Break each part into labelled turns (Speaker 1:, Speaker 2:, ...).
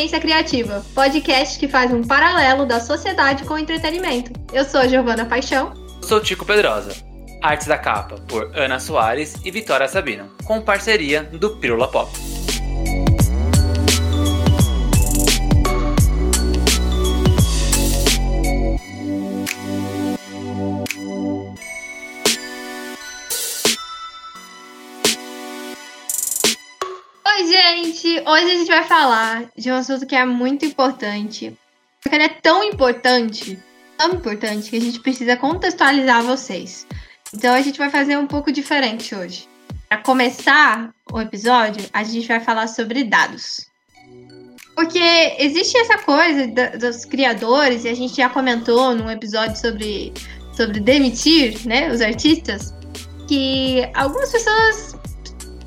Speaker 1: Inteligência Criativa, podcast que faz um paralelo da sociedade com o entretenimento. Eu sou Giovana Paixão.
Speaker 2: Sou Tico Pedrosa. Artes da capa por Ana Soares e Vitória Sabino, com parceria do Pirula Pop.
Speaker 1: Hoje a gente vai falar de um assunto que é muito importante. Porque ele é tão importante, tão importante, que a gente precisa contextualizar vocês. Então a gente vai fazer um pouco diferente hoje. Para começar o episódio, a gente vai falar sobre dados. Porque existe essa coisa dos criadores, e a gente já comentou num episódio sobre, sobre demitir né, os artistas, que algumas pessoas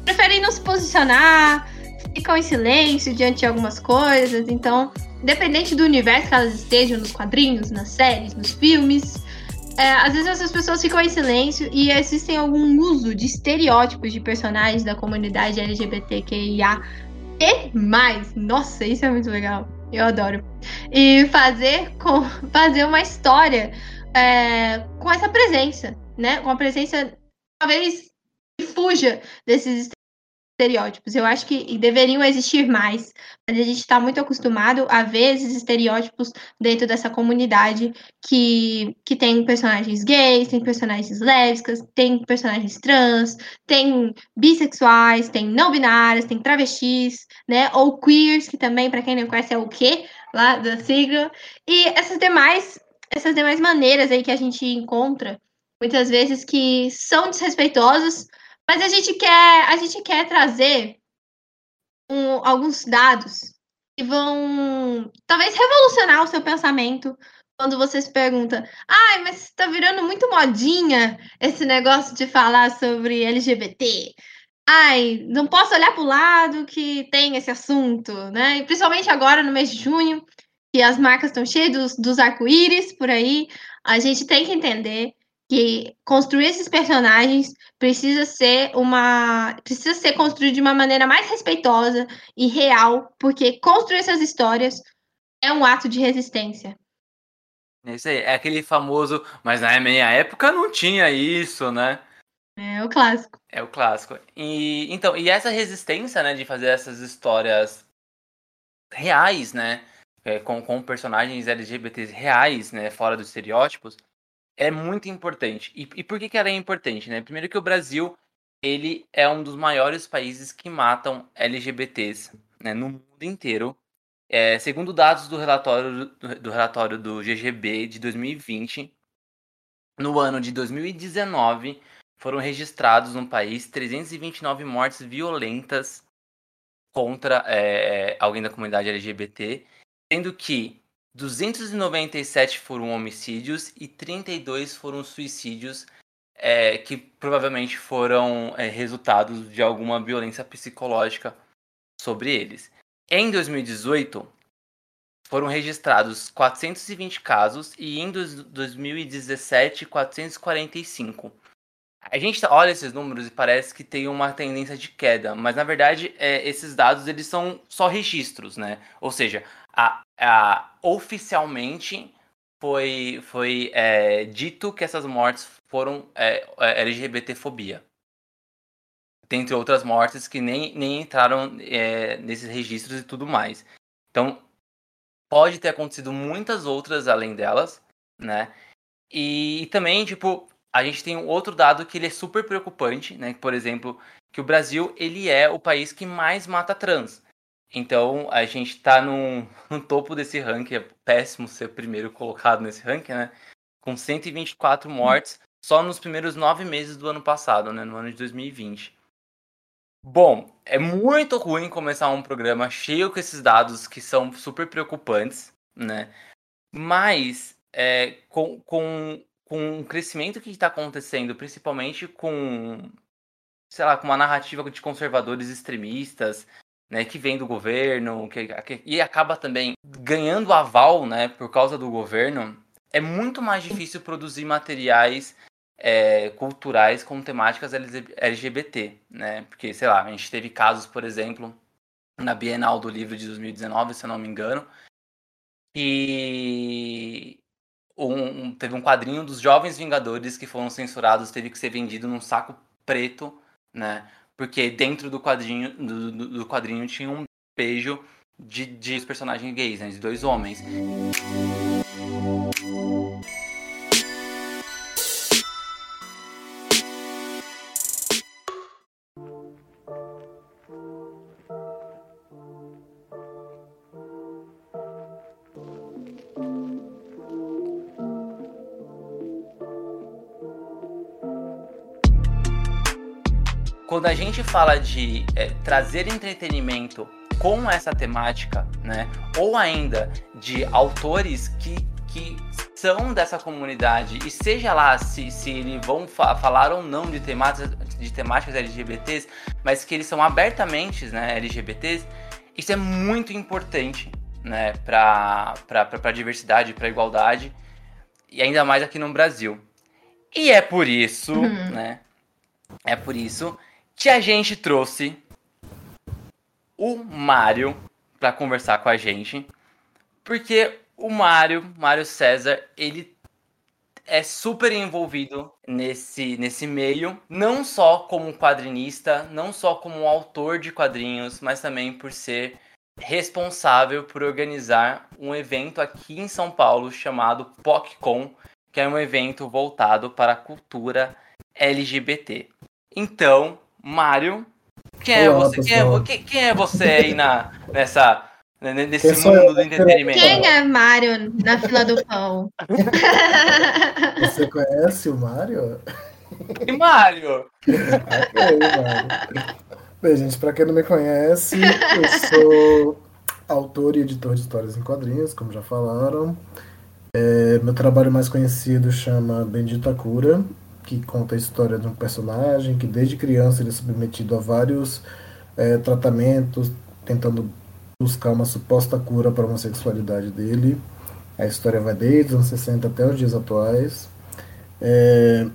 Speaker 1: preferem não se posicionar, ficam em silêncio diante de algumas coisas. Então, independente do universo que elas estejam, nos quadrinhos, nas séries, nos filmes, é, às vezes essas pessoas ficam em silêncio e existem algum uso de estereótipos de personagens da comunidade LGBTQIA e mais. Nossa, isso é muito legal. Eu adoro. E fazer com fazer uma história é, com essa presença, né? Com a presença talvez fuja desses estereótipos. Eu acho que deveriam existir mais, mas a gente está muito acostumado a ver esses estereótipos dentro dessa comunidade que, que tem personagens gays, tem personagens lésbicas, tem personagens trans, tem bissexuais, tem não binárias, tem travestis, né? Ou queers, que também, para quem não conhece, é o quê? Lá da sigla. E essas demais, essas demais maneiras aí que a gente encontra, muitas vezes, que são desrespeitosas mas a gente quer, a gente quer trazer um, alguns dados que vão talvez revolucionar o seu pensamento quando você se pergunta: ai, mas está virando muito modinha esse negócio de falar sobre LGBT. Ai, não posso olhar para o lado que tem esse assunto, né? E principalmente agora no mês de junho, que as marcas estão cheias dos, dos arco-íris por aí, a gente tem que entender que construir esses personagens precisa ser uma precisa ser construído de uma maneira mais respeitosa e real, porque construir essas histórias é um ato de resistência.
Speaker 2: É isso aí, é aquele famoso, mas na minha época não tinha isso, né?
Speaker 1: É o clássico.
Speaker 2: É o clássico. E então, e essa resistência, né, de fazer essas histórias reais, né, é, com, com personagens LGBTs reais, né, fora dos estereótipos, é muito importante. E, e por que, que ela é importante, né? Primeiro que o Brasil, ele é um dos maiores países que matam LGBTs né, no mundo inteiro. É, segundo dados do relatório do, do relatório do GGB de 2020, no ano de 2019 foram registrados no país 329 mortes violentas contra é, alguém da comunidade LGBT, sendo que 297 foram homicídios e 32 foram suicídios é, que provavelmente foram é, resultados de alguma violência psicológica sobre eles. Em 2018, foram registrados 420 casos e em 2017, 445. A gente olha esses números e parece que tem uma tendência de queda, mas na verdade é, esses dados eles são só registros, né? Ou seja, a, a, oficialmente foi, foi é, dito que essas mortes foram é, é LGBTfobia. Dentre outras mortes que nem, nem entraram é, nesses registros e tudo mais. Então, pode ter acontecido muitas outras além delas, né? E, e também, tipo, a gente tem outro dado que ele é super preocupante, né? Por exemplo, que o Brasil, ele é o país que mais mata trans. Então a gente no, no, topo desse ranking. É péssimo ser primeiro colocado nesse ranking, né? Com 124 mortes só nos primeiros nove meses do ano passado, né? No ano de 2020. Bom, é muito ruim começar um programa cheio com esses dados que são super preocupantes, né? Mas é, com, com, com o crescimento que está acontecendo, principalmente com, sei lá, com uma narrativa de conservadores extremistas, né, que vem do governo, que, que, e acaba também ganhando aval, né, por causa do governo, é muito mais difícil produzir materiais é, culturais com temáticas LGBT, né? Porque, sei lá, a gente teve casos, por exemplo, na Bienal do Livro de 2019, se eu não me engano. E um, teve um quadrinho dos Jovens Vingadores que foram censurados, teve que ser vendido num saco preto, né? Porque dentro do quadrinho, do, do quadrinho tinha um beijo de, de personagens gays, né? De dois homens. Gente fala de é, trazer entretenimento com essa temática, né? Ou ainda de autores que, que são dessa comunidade e seja lá se, se eles vão fa falar ou não de temáticas, de temáticas LGBTs, mas que eles são abertamente né, LGBTs, isso é muito importante né, para a diversidade, para a igualdade, e ainda mais aqui no Brasil. E é por isso, uhum. né? É por isso que a gente trouxe o Mário para conversar com a gente, porque o Mário, Mário César, ele é super envolvido nesse, nesse meio, não só como quadrinista, não só como autor de quadrinhos, mas também por ser responsável por organizar um evento aqui em São Paulo chamado PocCon, que é um evento voltado para a cultura LGBT. Então, Mário. Quem é você? Quem é, quem, quem é, você aí na, nessa, nesse mundo eu? do entretenimento?
Speaker 1: Quem é Mário na fila do pão?
Speaker 3: Você conhece o Mário?
Speaker 2: E Mário?
Speaker 3: ok, Mário. Bem, gente, para quem não me conhece, eu sou autor e editor de histórias em quadrinhos, como já falaram. É, meu trabalho mais conhecido chama Bendita Cura, que conta a história de um personagem que desde criança ele é submetido a vários é, tratamentos, tentando buscar uma suposta cura para a homossexualidade dele. A história vai desde os anos 60 até os dias atuais. É,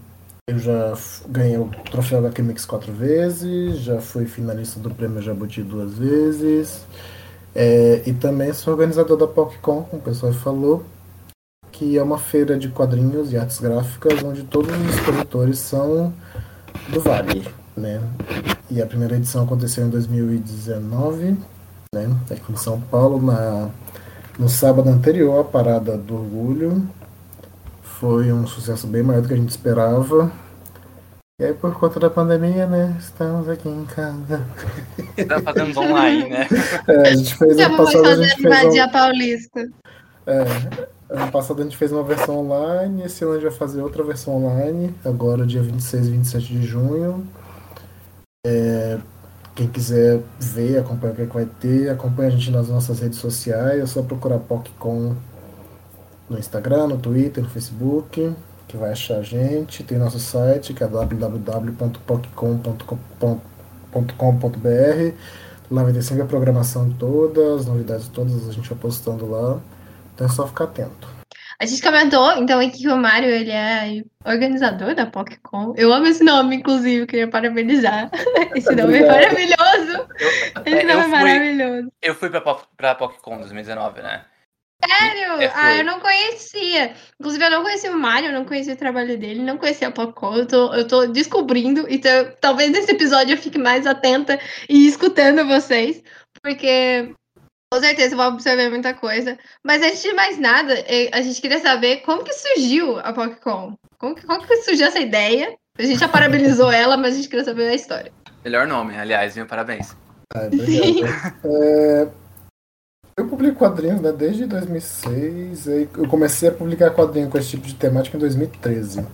Speaker 3: eu já ganhei o troféu da Mix quatro vezes, já fui finalista do prêmio Jabuti duas vezes. É, e também sou organizador da PocCon, como o pessoal falou, que é uma feira de quadrinhos e artes gráficas onde todos os expositores são do Vale, né? E a primeira edição aconteceu em 2019, né? Aqui em São Paulo, na, no sábado anterior à Parada do Orgulho. Foi um sucesso bem maior do que a gente esperava. E aí, por conta da pandemia, né? Estamos aqui em casa.
Speaker 2: Tá fazendo online, né?
Speaker 3: É, a gente fez
Speaker 1: ano passado. A gente fez um... Paulista.
Speaker 3: É, Ano passado a gente fez uma versão online, esse ano a gente vai fazer outra versão online, agora dia 26 e 27 de junho. É, quem quiser ver, acompanhar o que, é que vai ter, acompanha a gente nas nossas redes sociais, é só procurar PocCon no Instagram, no Twitter, no Facebook, que vai achar a gente. Tem nosso site, que é www.poccon.com.br. Lá vai ter sempre a programação toda, as novidades todas a gente vai postando lá. Então é só ficar atento.
Speaker 1: A gente comentou, então, aqui que o Mário, ele é organizador da PocCon. Eu amo esse nome, inclusive, queria parabenizar. Esse nome é maravilhoso. esse é, nome é maravilhoso.
Speaker 2: Eu fui pra, pra PocCon 2019, né?
Speaker 1: Sério? É, ah, eu não conhecia. Inclusive, eu não conhecia o Mário, eu não conhecia o trabalho dele, não conhecia a PocCon. Eu tô, eu tô descobrindo, então talvez nesse episódio eu fique mais atenta e escutando vocês, porque com certeza vou absorver muita coisa. Mas antes de mais nada, é, a gente queria saber como que surgiu a PocCon. Como que, como que surgiu essa ideia? A gente já parabenizou ela, mas a gente queria saber a história.
Speaker 2: Melhor nome, aliás, viu? Parabéns.
Speaker 3: Ah, é, eu publico quadrinhos né, desde 2006. Eu comecei a publicar quadrinhos com esse tipo de temática em 2013.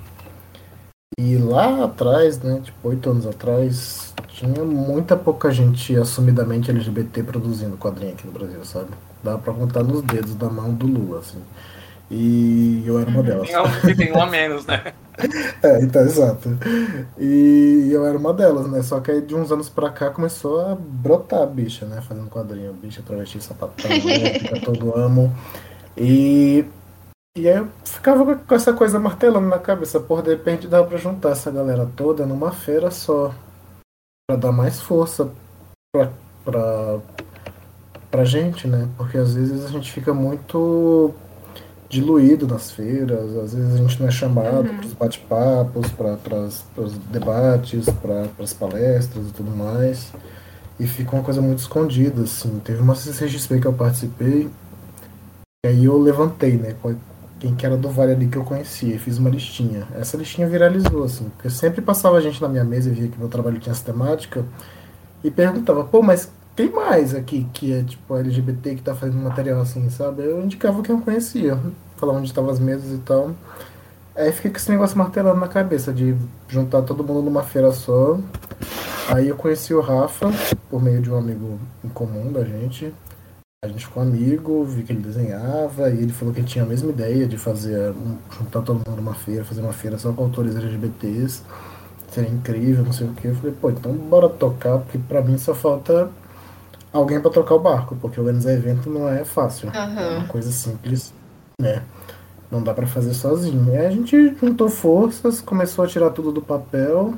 Speaker 3: E lá atrás, né, tipo, oito anos atrás, tinha muita pouca gente assumidamente LGBT produzindo quadrinho aqui no Brasil, sabe? Dá pra contar nos dedos da mão do Lula, assim. E eu era uma uhum. delas.
Speaker 2: Não, tem uma menos, né?
Speaker 3: é, então, exato. E eu era uma delas, né? Só que aí de uns anos pra cá começou a brotar a bicha, né? Fazendo quadrinho, bicha, travesti, sapatão, né? Fica todo amo. E e aí eu ficava com essa coisa martelando na cabeça, por de repente dava pra juntar essa galera toda numa feira só. Pra dar mais força pra pra gente, né? Porque às vezes a gente fica muito diluído nas feiras, às vezes a gente não é chamado
Speaker 1: Uhum.
Speaker 3: para os bate-papos, para os debates, para as palestras e tudo mais. E fica uma coisa muito escondida, assim. Teve uma CCXP que eu participei, e aí eu levantei, né? Quem que era do Vale ali que eu conhecia, fiz uma listinha. Essa listinha viralizou, assim, porque sempre passava gente na minha mesa e via que meu trabalho tinha essa temática, e perguntava, pô, mas quem mais aqui que é tipo LGBT que tá fazendo material assim, sabe? Eu indicava quem eu conhecia, falava onde estavam as mesas e tal. Aí fiquei com esse negócio martelando na cabeça de juntar todo mundo numa feira só. Aí eu conheci o Rafa por meio de um amigo em comum da gente. A gente ficou amigo, vi que ele desenhava e ele falou que ele tinha a mesma ideia de fazer um- juntar todo mundo numa feira, fazer uma feira só com autores LGBTs. Seria incrível, não sei o que. Eu falei, pô, então bora tocar, porque pra mim só falta alguém pra trocar o barco, porque organizar evento não é fácil. É
Speaker 1: Aham.
Speaker 3: uma coisa simples, né? Não dá pra fazer sozinho. E aí a gente juntou forças, começou a tirar tudo do papel,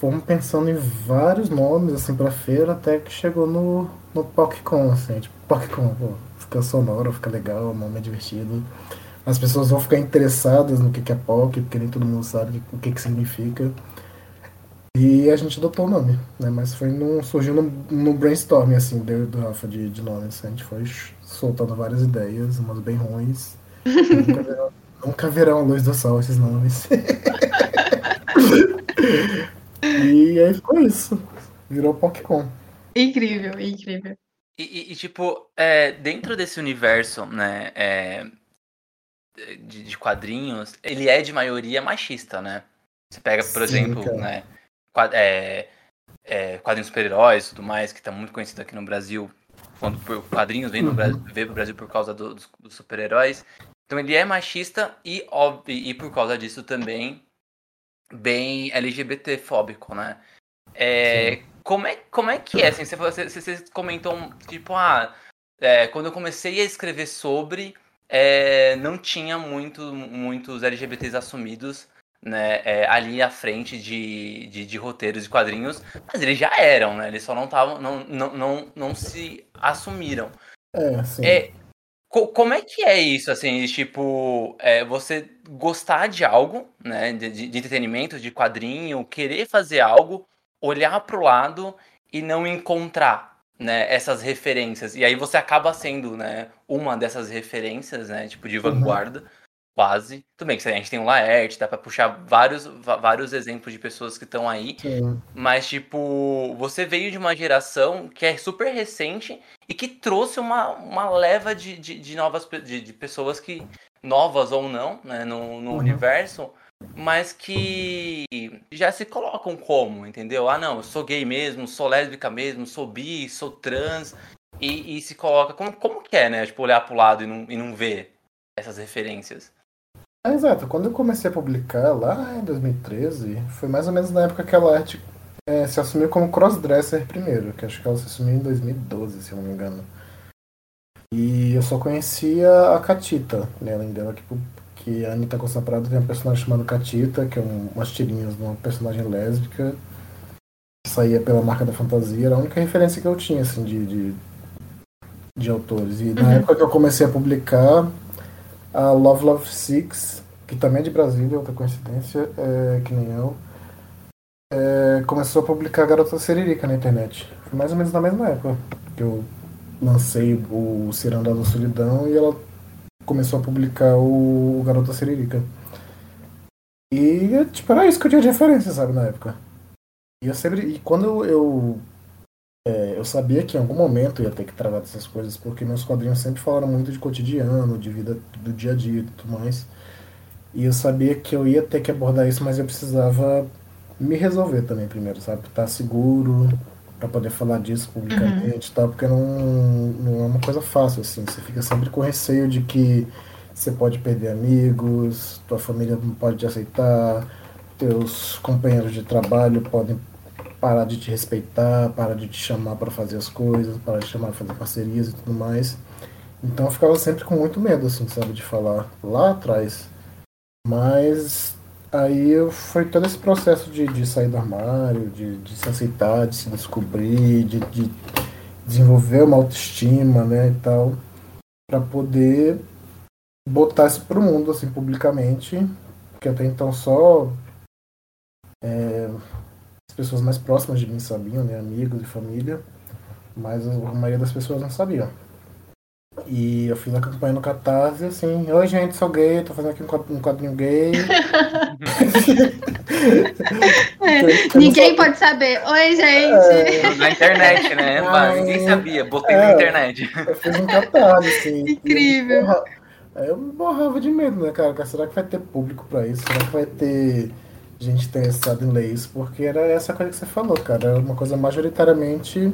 Speaker 3: fomos pensando em vários nomes assim pra feira, até que chegou no, no PocCon, assim, tipo, PocCon, pô, fica sonoro, fica legal, o nome é divertido. As pessoas vão ficar interessadas no que que é POC, porque nem todo mundo sabe o que que significa. E a gente adotou o nome, né? Mas foi num, surgiu no, no brainstorming, assim, do, do Rafa de, de nomes. A gente foi soltando várias ideias, umas bem ruins. nunca, verão, nunca verão a luz do sol esses nomes. e aí ficou isso. Virou Pokémon.
Speaker 1: Incrível, incrível.
Speaker 2: E, e- e, tipo, é, dentro desse universo, né, é, de, de quadrinhos, ele é de maioria machista, né? Você pega, por
Speaker 3: Sim,
Speaker 2: exemplo,
Speaker 3: cara.
Speaker 2: né, quad- é, é, quadrinhos super-heróis e tudo mais, que tá muito conhecido aqui no Brasil, quando por quadrinhos vem, no
Speaker 3: Uhum.
Speaker 2: Brasil, veio pro Brasil por causa do- dos, dos super-heróis. Então ele é machista e, óbvio, e por causa disso também bem LGBT-fóbico, né? É, como, é, como é que é? Assim, você, você, você comentou, tipo, ah, é, quando eu comecei a escrever sobre, é, não tinha muito, muitos LGBTs assumidos né, é, ali à frente de, de, de roteiros de quadrinhos, mas eles já eram, né? Eles só não estavam, não, não, não, não se assumiram.
Speaker 3: É, sim.
Speaker 2: É, co- como é que é isso, assim, de, tipo, é, você gostar de algo, né, de, de- entretenimento, de quadrinho, querer fazer algo, olhar pro lado e não encontrar, né, essas referências. E aí você acaba sendo, né, uma dessas referências, né, tipo, de vanguarda, quase. Tudo bem que a gente tem o Laerte, dá pra puxar vários, vários exemplos de pessoas que estão aí,
Speaker 3: sim.
Speaker 2: mas, tipo, você veio de uma geração que é super recente e que trouxe uma, uma leva de, de, de novas de, de pessoas que, novas ou não, né, no, no
Speaker 3: Uhum.
Speaker 2: universo, mas que já se colocam como, entendeu? Ah, não, eu sou gay mesmo, sou lésbica mesmo, sou bi, sou trans, e, e se coloca. Como, como que é, né? Tipo, olhar pro lado e não, e não ver essas referências.
Speaker 3: É, exato. Quando eu comecei a publicar lá em 2013, foi mais ou menos na época que a Laerte é, se assumiu como crossdresser primeiro, que acho que ela se assumiu em 2012, se eu não me engano. E eu só conhecia a Catita, né, além dela, que, que a Anitta Costa Prado tem um personagem chamado Catita, que é um, umas tirinhas de uma personagem lésbica, que saía pela marca da fantasia, era a única referência que eu tinha, assim, de, de, de autores. E na
Speaker 1: Uhum.
Speaker 3: época que eu comecei a publicar, a Love Love Six, que também é de Brasília, outra coincidência, é, que nem eu, é, começou a publicar Garota Seririca na internet. Foi mais ou menos na mesma época que eu lancei o Ciranda da Solidão e ela começou a publicar o Garota Seririca. E, tipo, era isso que eu tinha de referência, sabe, na época. E eu sempre. E quando eu. Eu, é, eu sabia que em algum momento ia ter que tratar dessas coisas, porque meus quadrinhos sempre falaram muito de cotidiano, de vida do dia a dia e tudo mais. E eu sabia que eu ia ter que abordar isso, mas eu precisava me resolver também primeiro, sabe? Estar seguro para poder falar disso publicamente e tal, porque não, não é uma coisa fácil, assim. Você fica sempre com receio de que você pode perder amigos, tua família não pode te aceitar, teus companheiros de trabalho podem parar de te respeitar, parar de te chamar para fazer as coisas, parar de te chamar para fazer parcerias e tudo mais. Então eu ficava sempre com muito medo, assim, sabe, de falar lá atrás. Mas aí foi todo esse processo de, de sair do armário, de, de se aceitar, de se descobrir, de, de desenvolver uma autoestima, né, e tal, para poder botar isso pro mundo, assim, publicamente, que até então só é, pessoas mais próximas de mim sabiam, né, amigos e família, mas a maioria das pessoas não sabiam. E eu fiz a campanha no Catarse, assim, oi gente, sou gay, tô fazendo aqui um quadrinho gay.
Speaker 1: é, ninguém pode saber. Oi, gente.
Speaker 2: É, na internet, né? Ai, ninguém sabia, botei é, na internet.
Speaker 3: Eu fiz um Catarse, assim.
Speaker 1: Incrível.
Speaker 3: Eu, eu me borrava de medo, né, cara? Será que vai ter público pra isso? Será que vai ter gente interessada em ler isso? Porque era essa coisa que você falou, cara. Era uma coisa majoritariamente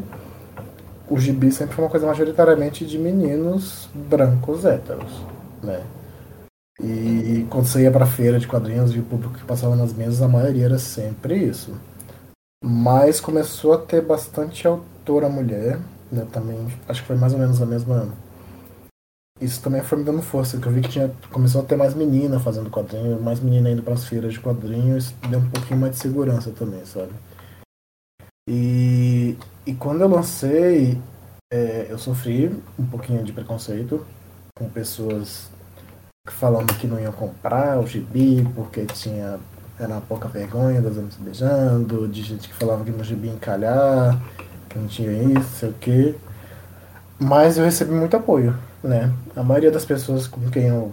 Speaker 3: o gibi sempre foi uma coisa majoritariamente de meninos brancos héteros, né? E quando você ia pra feira de quadrinhos e o público que passava nas mesas, a maioria era sempre isso. Mas começou a ter bastante autora mulher, né? Também, acho que foi mais ou menos na mesma. Isso também foi me dando força, que eu vi que tinha, começou a ter mais menina fazendo quadrinho, mais menina indo para as feiras de quadrinhos, deu um pouquinho mais de segurança também, sabe? E, e quando eu lancei, é, eu sofri um pouquinho de preconceito com pessoas falando que não iam comprar o gibi porque tinha era pouca vergonha das anos beijando, de gente que falava que no gibi encalhar, que não tinha isso, sei o quê. Mas eu recebi muito apoio, né? A maioria das pessoas com quem eu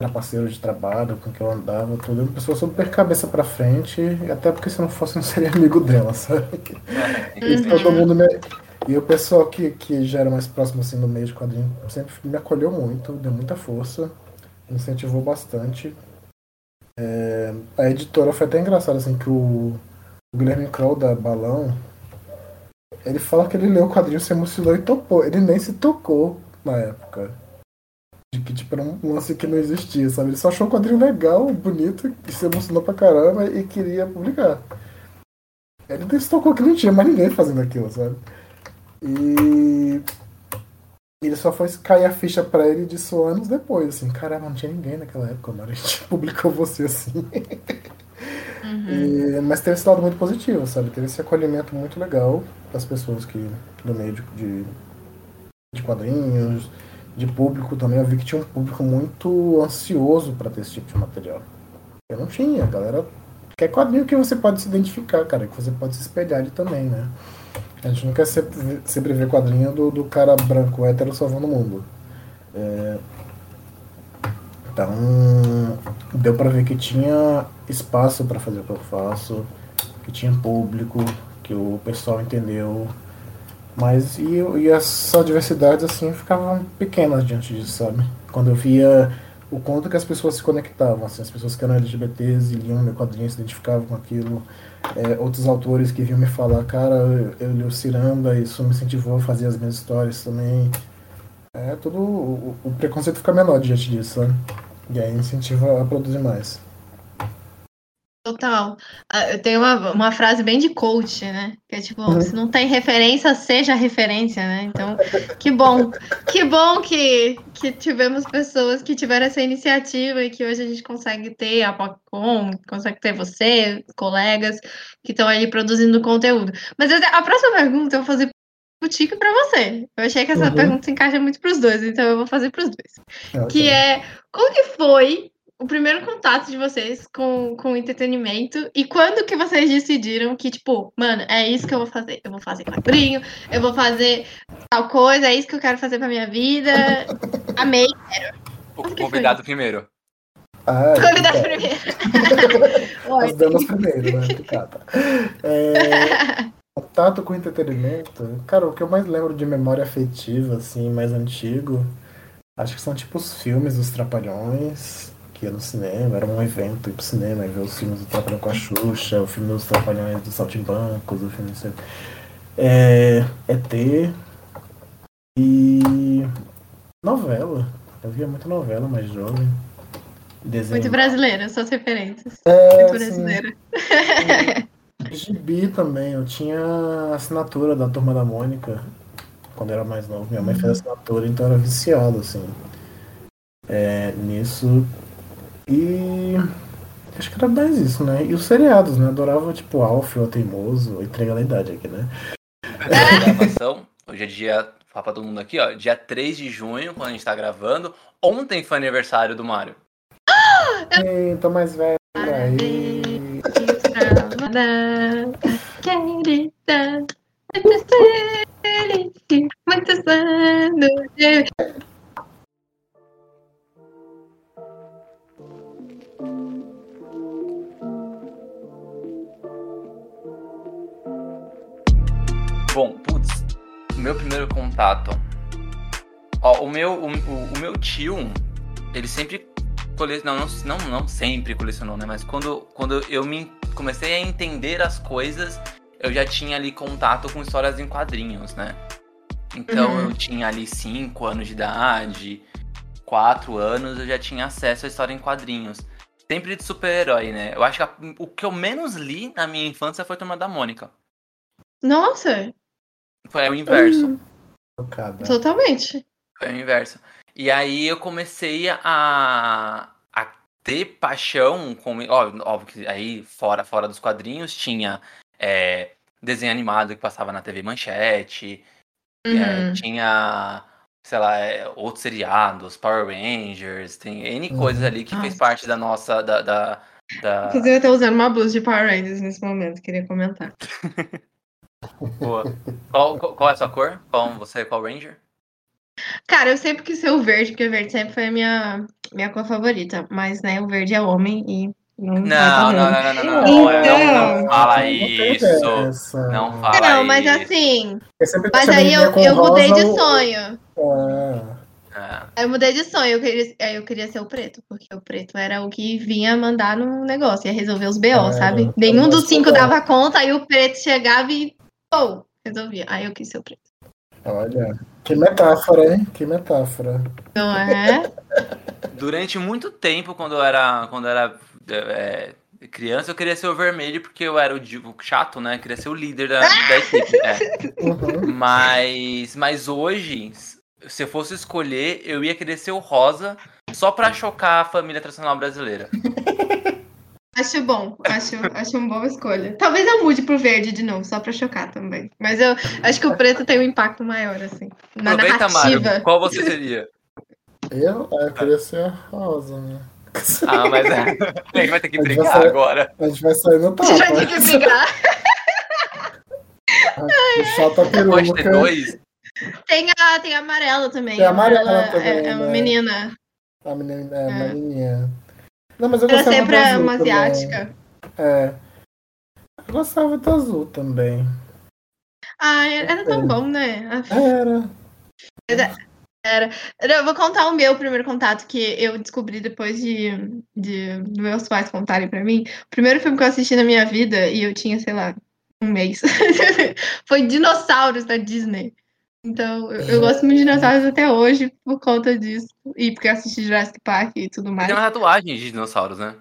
Speaker 3: era parceiro de trabalho, com quem eu andava, tudo, uma pessoa super cabeça pra frente, até porque se não fosse, não seria amigo dela, sabe? E todo mundo me... E o pessoal que, que já era mais próximo assim no meio de quadrinho sempre me acolheu muito, deu muita força, incentivou bastante. É... a editora foi até engraçado assim que o, o Guilherme Kroll da Balão ele fala que ele leu o quadrinho, se emocionou e topou. Ele nem se tocou na época de que tipo, era um lance que não existia, sabe? Ele só achou um quadrinho legal, bonito, e se emocionou pra caramba e queria publicar. Ele tocou que não tinha mais ninguém fazendo aquilo, sabe? E ele só foi cair a ficha pra ele disso anos depois, assim, caramba, não tinha ninguém naquela época, mano. A gente publicou você assim. Uhum. E, mas teve esse lado muito positivo, sabe? Teve esse acolhimento muito legal das pessoas que do meio de, de, de quadrinhos, de público também, eu vi que tinha um público muito ansioso para ter esse tipo de material. Eu não tinha, a galera quer quadrinho que você pode se identificar, cara, que você pode se espelhar ali também, né? A gente não quer sempre, sempre ver quadrinho do, do cara branco hétero salvando o mundo. É... Então, deu para ver que tinha espaço para fazer o que eu faço, que tinha público, que o pessoal entendeu mas e, e as adversidades assim ficavam pequenas diante disso, sabe? Quando eu via o quanto que as pessoas se conectavam, assim, as pessoas que eram LGBTs e liam meu quadrinho, se identificavam com aquilo, é, outros autores que vinham me falar, cara, eu, eu li o Ciranda, isso me incentivou a fazer as minhas histórias também. É tudo. O, o preconceito fica menor diante disso, sabe? E aí incentiva a produzir mais.
Speaker 1: Total. Ah, eu tenho uma, uma frase bem de coach, né? Que é tipo, uhum. se não tem referência, seja referência, né? Então, que bom. Que bom que, que tivemos pessoas que tiveram essa iniciativa e que hoje a gente consegue ter a Popcom, consegue ter você, colegas que estão ali produzindo conteúdo. Mas a próxima pergunta eu vou fazer pro Tico e pra você. Eu achei que essa uhum. pergunta se encaixa muito pros dois, então eu vou fazer pros dois. Okay. Que é, como que foi o primeiro contato de vocês com, com o entretenimento e quando que vocês decidiram que, tipo, mano, é isso que eu vou fazer. Eu vou fazer quadrinho, eu vou fazer tal coisa, é isso que eu quero fazer pra minha vida. Amei, quero.
Speaker 2: O convidado primeiro.
Speaker 3: Ah,
Speaker 1: é, convidado primeiro.
Speaker 3: As damas primeiro, né? É, contato com entretenimento. Cara, o que eu mais lembro de memória afetiva, assim, mais antigo, acho que são tipo os filmes dos Trapalhões que ia no cinema, era um evento ir pro cinema e ver os filmes do Trapalhão com a Xuxa, o filme dos Trapalhões do Saltimbancos, o filme do é, ET e novela. Eu via muita novela mais jovem.
Speaker 1: Desenho. Muito brasileira, suas referências. É, Muito brasileira.
Speaker 3: Gibi também, eu tinha assinatura da Turma da Mônica quando era mais novo. Minha mãe fez uhum. assinatura, então eu era viciado, assim. É, nisso e acho que era mais isso, né? E os seriados, né? adorava, tipo, Alf, o Teimoso, entrega na idade aqui, né?
Speaker 2: gravação, Hoje é dia, fala pra todo mundo aqui, ó, dia 3 de junho, quando a gente tá gravando. Ontem foi aniversário do Mario.
Speaker 3: Ei, tô mais velho. Aí.
Speaker 1: Querida, muitos anos
Speaker 2: Bom, putz, o meu primeiro contato. Ó, o meu, o, o- o meu tio, ele sempre colecionou, não, não, não sempre colecionou, né? Mas quando, quando eu me comecei a entender as coisas, eu já tinha ali contato com histórias em quadrinhos, né? Então
Speaker 1: Uhum.
Speaker 2: eu tinha ali 5 anos de idade, 4 anos, eu já tinha acesso à história em quadrinhos. Sempre de super-herói, né? Eu acho que a- o que eu menos li na minha infância foi Turma da Mônica.
Speaker 1: Nossa,
Speaker 2: Foi o inverso.
Speaker 3: Tocada.
Speaker 1: totalmente.
Speaker 2: Foi o inverso. E aí eu comecei a, a ter paixão com. Óbvio, óbvio que aí fora, fora dos quadrinhos tinha é, desenho animado que passava na TV Manchete, é,
Speaker 1: Uhum.
Speaker 2: tinha, sei lá, é, outros seriados, Power Rangers, tem N
Speaker 3: Uhum.
Speaker 2: coisas ali que fez
Speaker 1: Nossa.
Speaker 2: parte da nossa. Da, da, da-
Speaker 1: Inclusive, eu tô usando uma blusa de Power Rangers nesse momento, queria comentar.
Speaker 2: Boa. Qual, qual, é a sua cor? Qual você, qual Ranger?
Speaker 1: Cara, eu sempre quis ser o verde, porque o verde sempre foi a minha, minha cor favorita. Mas, né, o verde é homem e não
Speaker 2: Não, não, não, não, não, não, não, não,
Speaker 1: Então-
Speaker 2: fala
Speaker 3: Não tem
Speaker 2: isso. Não fala
Speaker 1: Não, mas
Speaker 2: isso.
Speaker 1: assim,
Speaker 3: Eu
Speaker 1: mas aí eu, eu mudei de sonho.
Speaker 3: Ah,
Speaker 1: Aí eu mudei de sonho, eu queria, aí eu queria ser o preto, porque o preto era o que vinha mandar no negócio, ia resolver os BO,
Speaker 3: Era,
Speaker 1: sabe? Nenhum dos cinco dava conta, aí o preto chegava e, pô, resolvia. Aí eu quis ser o preto.
Speaker 3: olha. Que metáfora, hein? Que metáfora.
Speaker 1: Não é?
Speaker 2: Durante muito tempo, quando eu era, quando eu era é, criança, eu queria ser o vermelho porque eu era o chato, né? Eu queria ser o líder da, da equipe. é.
Speaker 3: Uhum.
Speaker 2: Mas, mas hoje, se eu fosse escolher, eu ia querer ser o rosa só pra chocar a família tradicional brasileira.
Speaker 1: Acho bom, acho, acho uma boa escolha. Talvez eu mude pro verde de novo, só pra chocar também. Mas eu acho que o preto tem um impacto maior, assim, na
Speaker 2: Aproveita,
Speaker 1: narrativa.
Speaker 2: Mário. Qual você seria?
Speaker 3: Eu, ah, eu queria ser a rosa, né?
Speaker 2: Ah, mas é. A gente vai ter que brigar
Speaker 3: sair-
Speaker 2: agora.
Speaker 3: A gente vai sair no
Speaker 1: A gente vai ter que brigar.
Speaker 2: Pode ter
Speaker 3: peruca.
Speaker 2: dois.
Speaker 1: Tem a, tem a amarela também.
Speaker 3: Tem a amarela
Speaker 1: Ela
Speaker 3: também,
Speaker 1: É, é uma
Speaker 3: né?
Speaker 1: menina.
Speaker 3: A menina, é,
Speaker 1: É.
Speaker 3: uma menininha. Não, mas eu gostava
Speaker 1: sempre
Speaker 3: do
Speaker 1: é
Speaker 3: azul
Speaker 1: uma
Speaker 3: também.
Speaker 1: asiática.
Speaker 3: É. Eu gostava do azul também.
Speaker 1: Ah, era tão
Speaker 3: É.
Speaker 1: bom, né?
Speaker 3: Era.
Speaker 1: Eu vou contar o meu primeiro contato que eu descobri depois de, de meus pais contarem pra mim. O primeiro filme que eu assisti na minha vida, e eu tinha, sei lá, um mês, foi Dinossauros da Disney. Então, eu, eu gosto muito de dinossauros até hoje por conta disso. E porque eu assisti Jurassic Park e tudo mais.
Speaker 2: Tem uma tatuagem de dinossauros, né?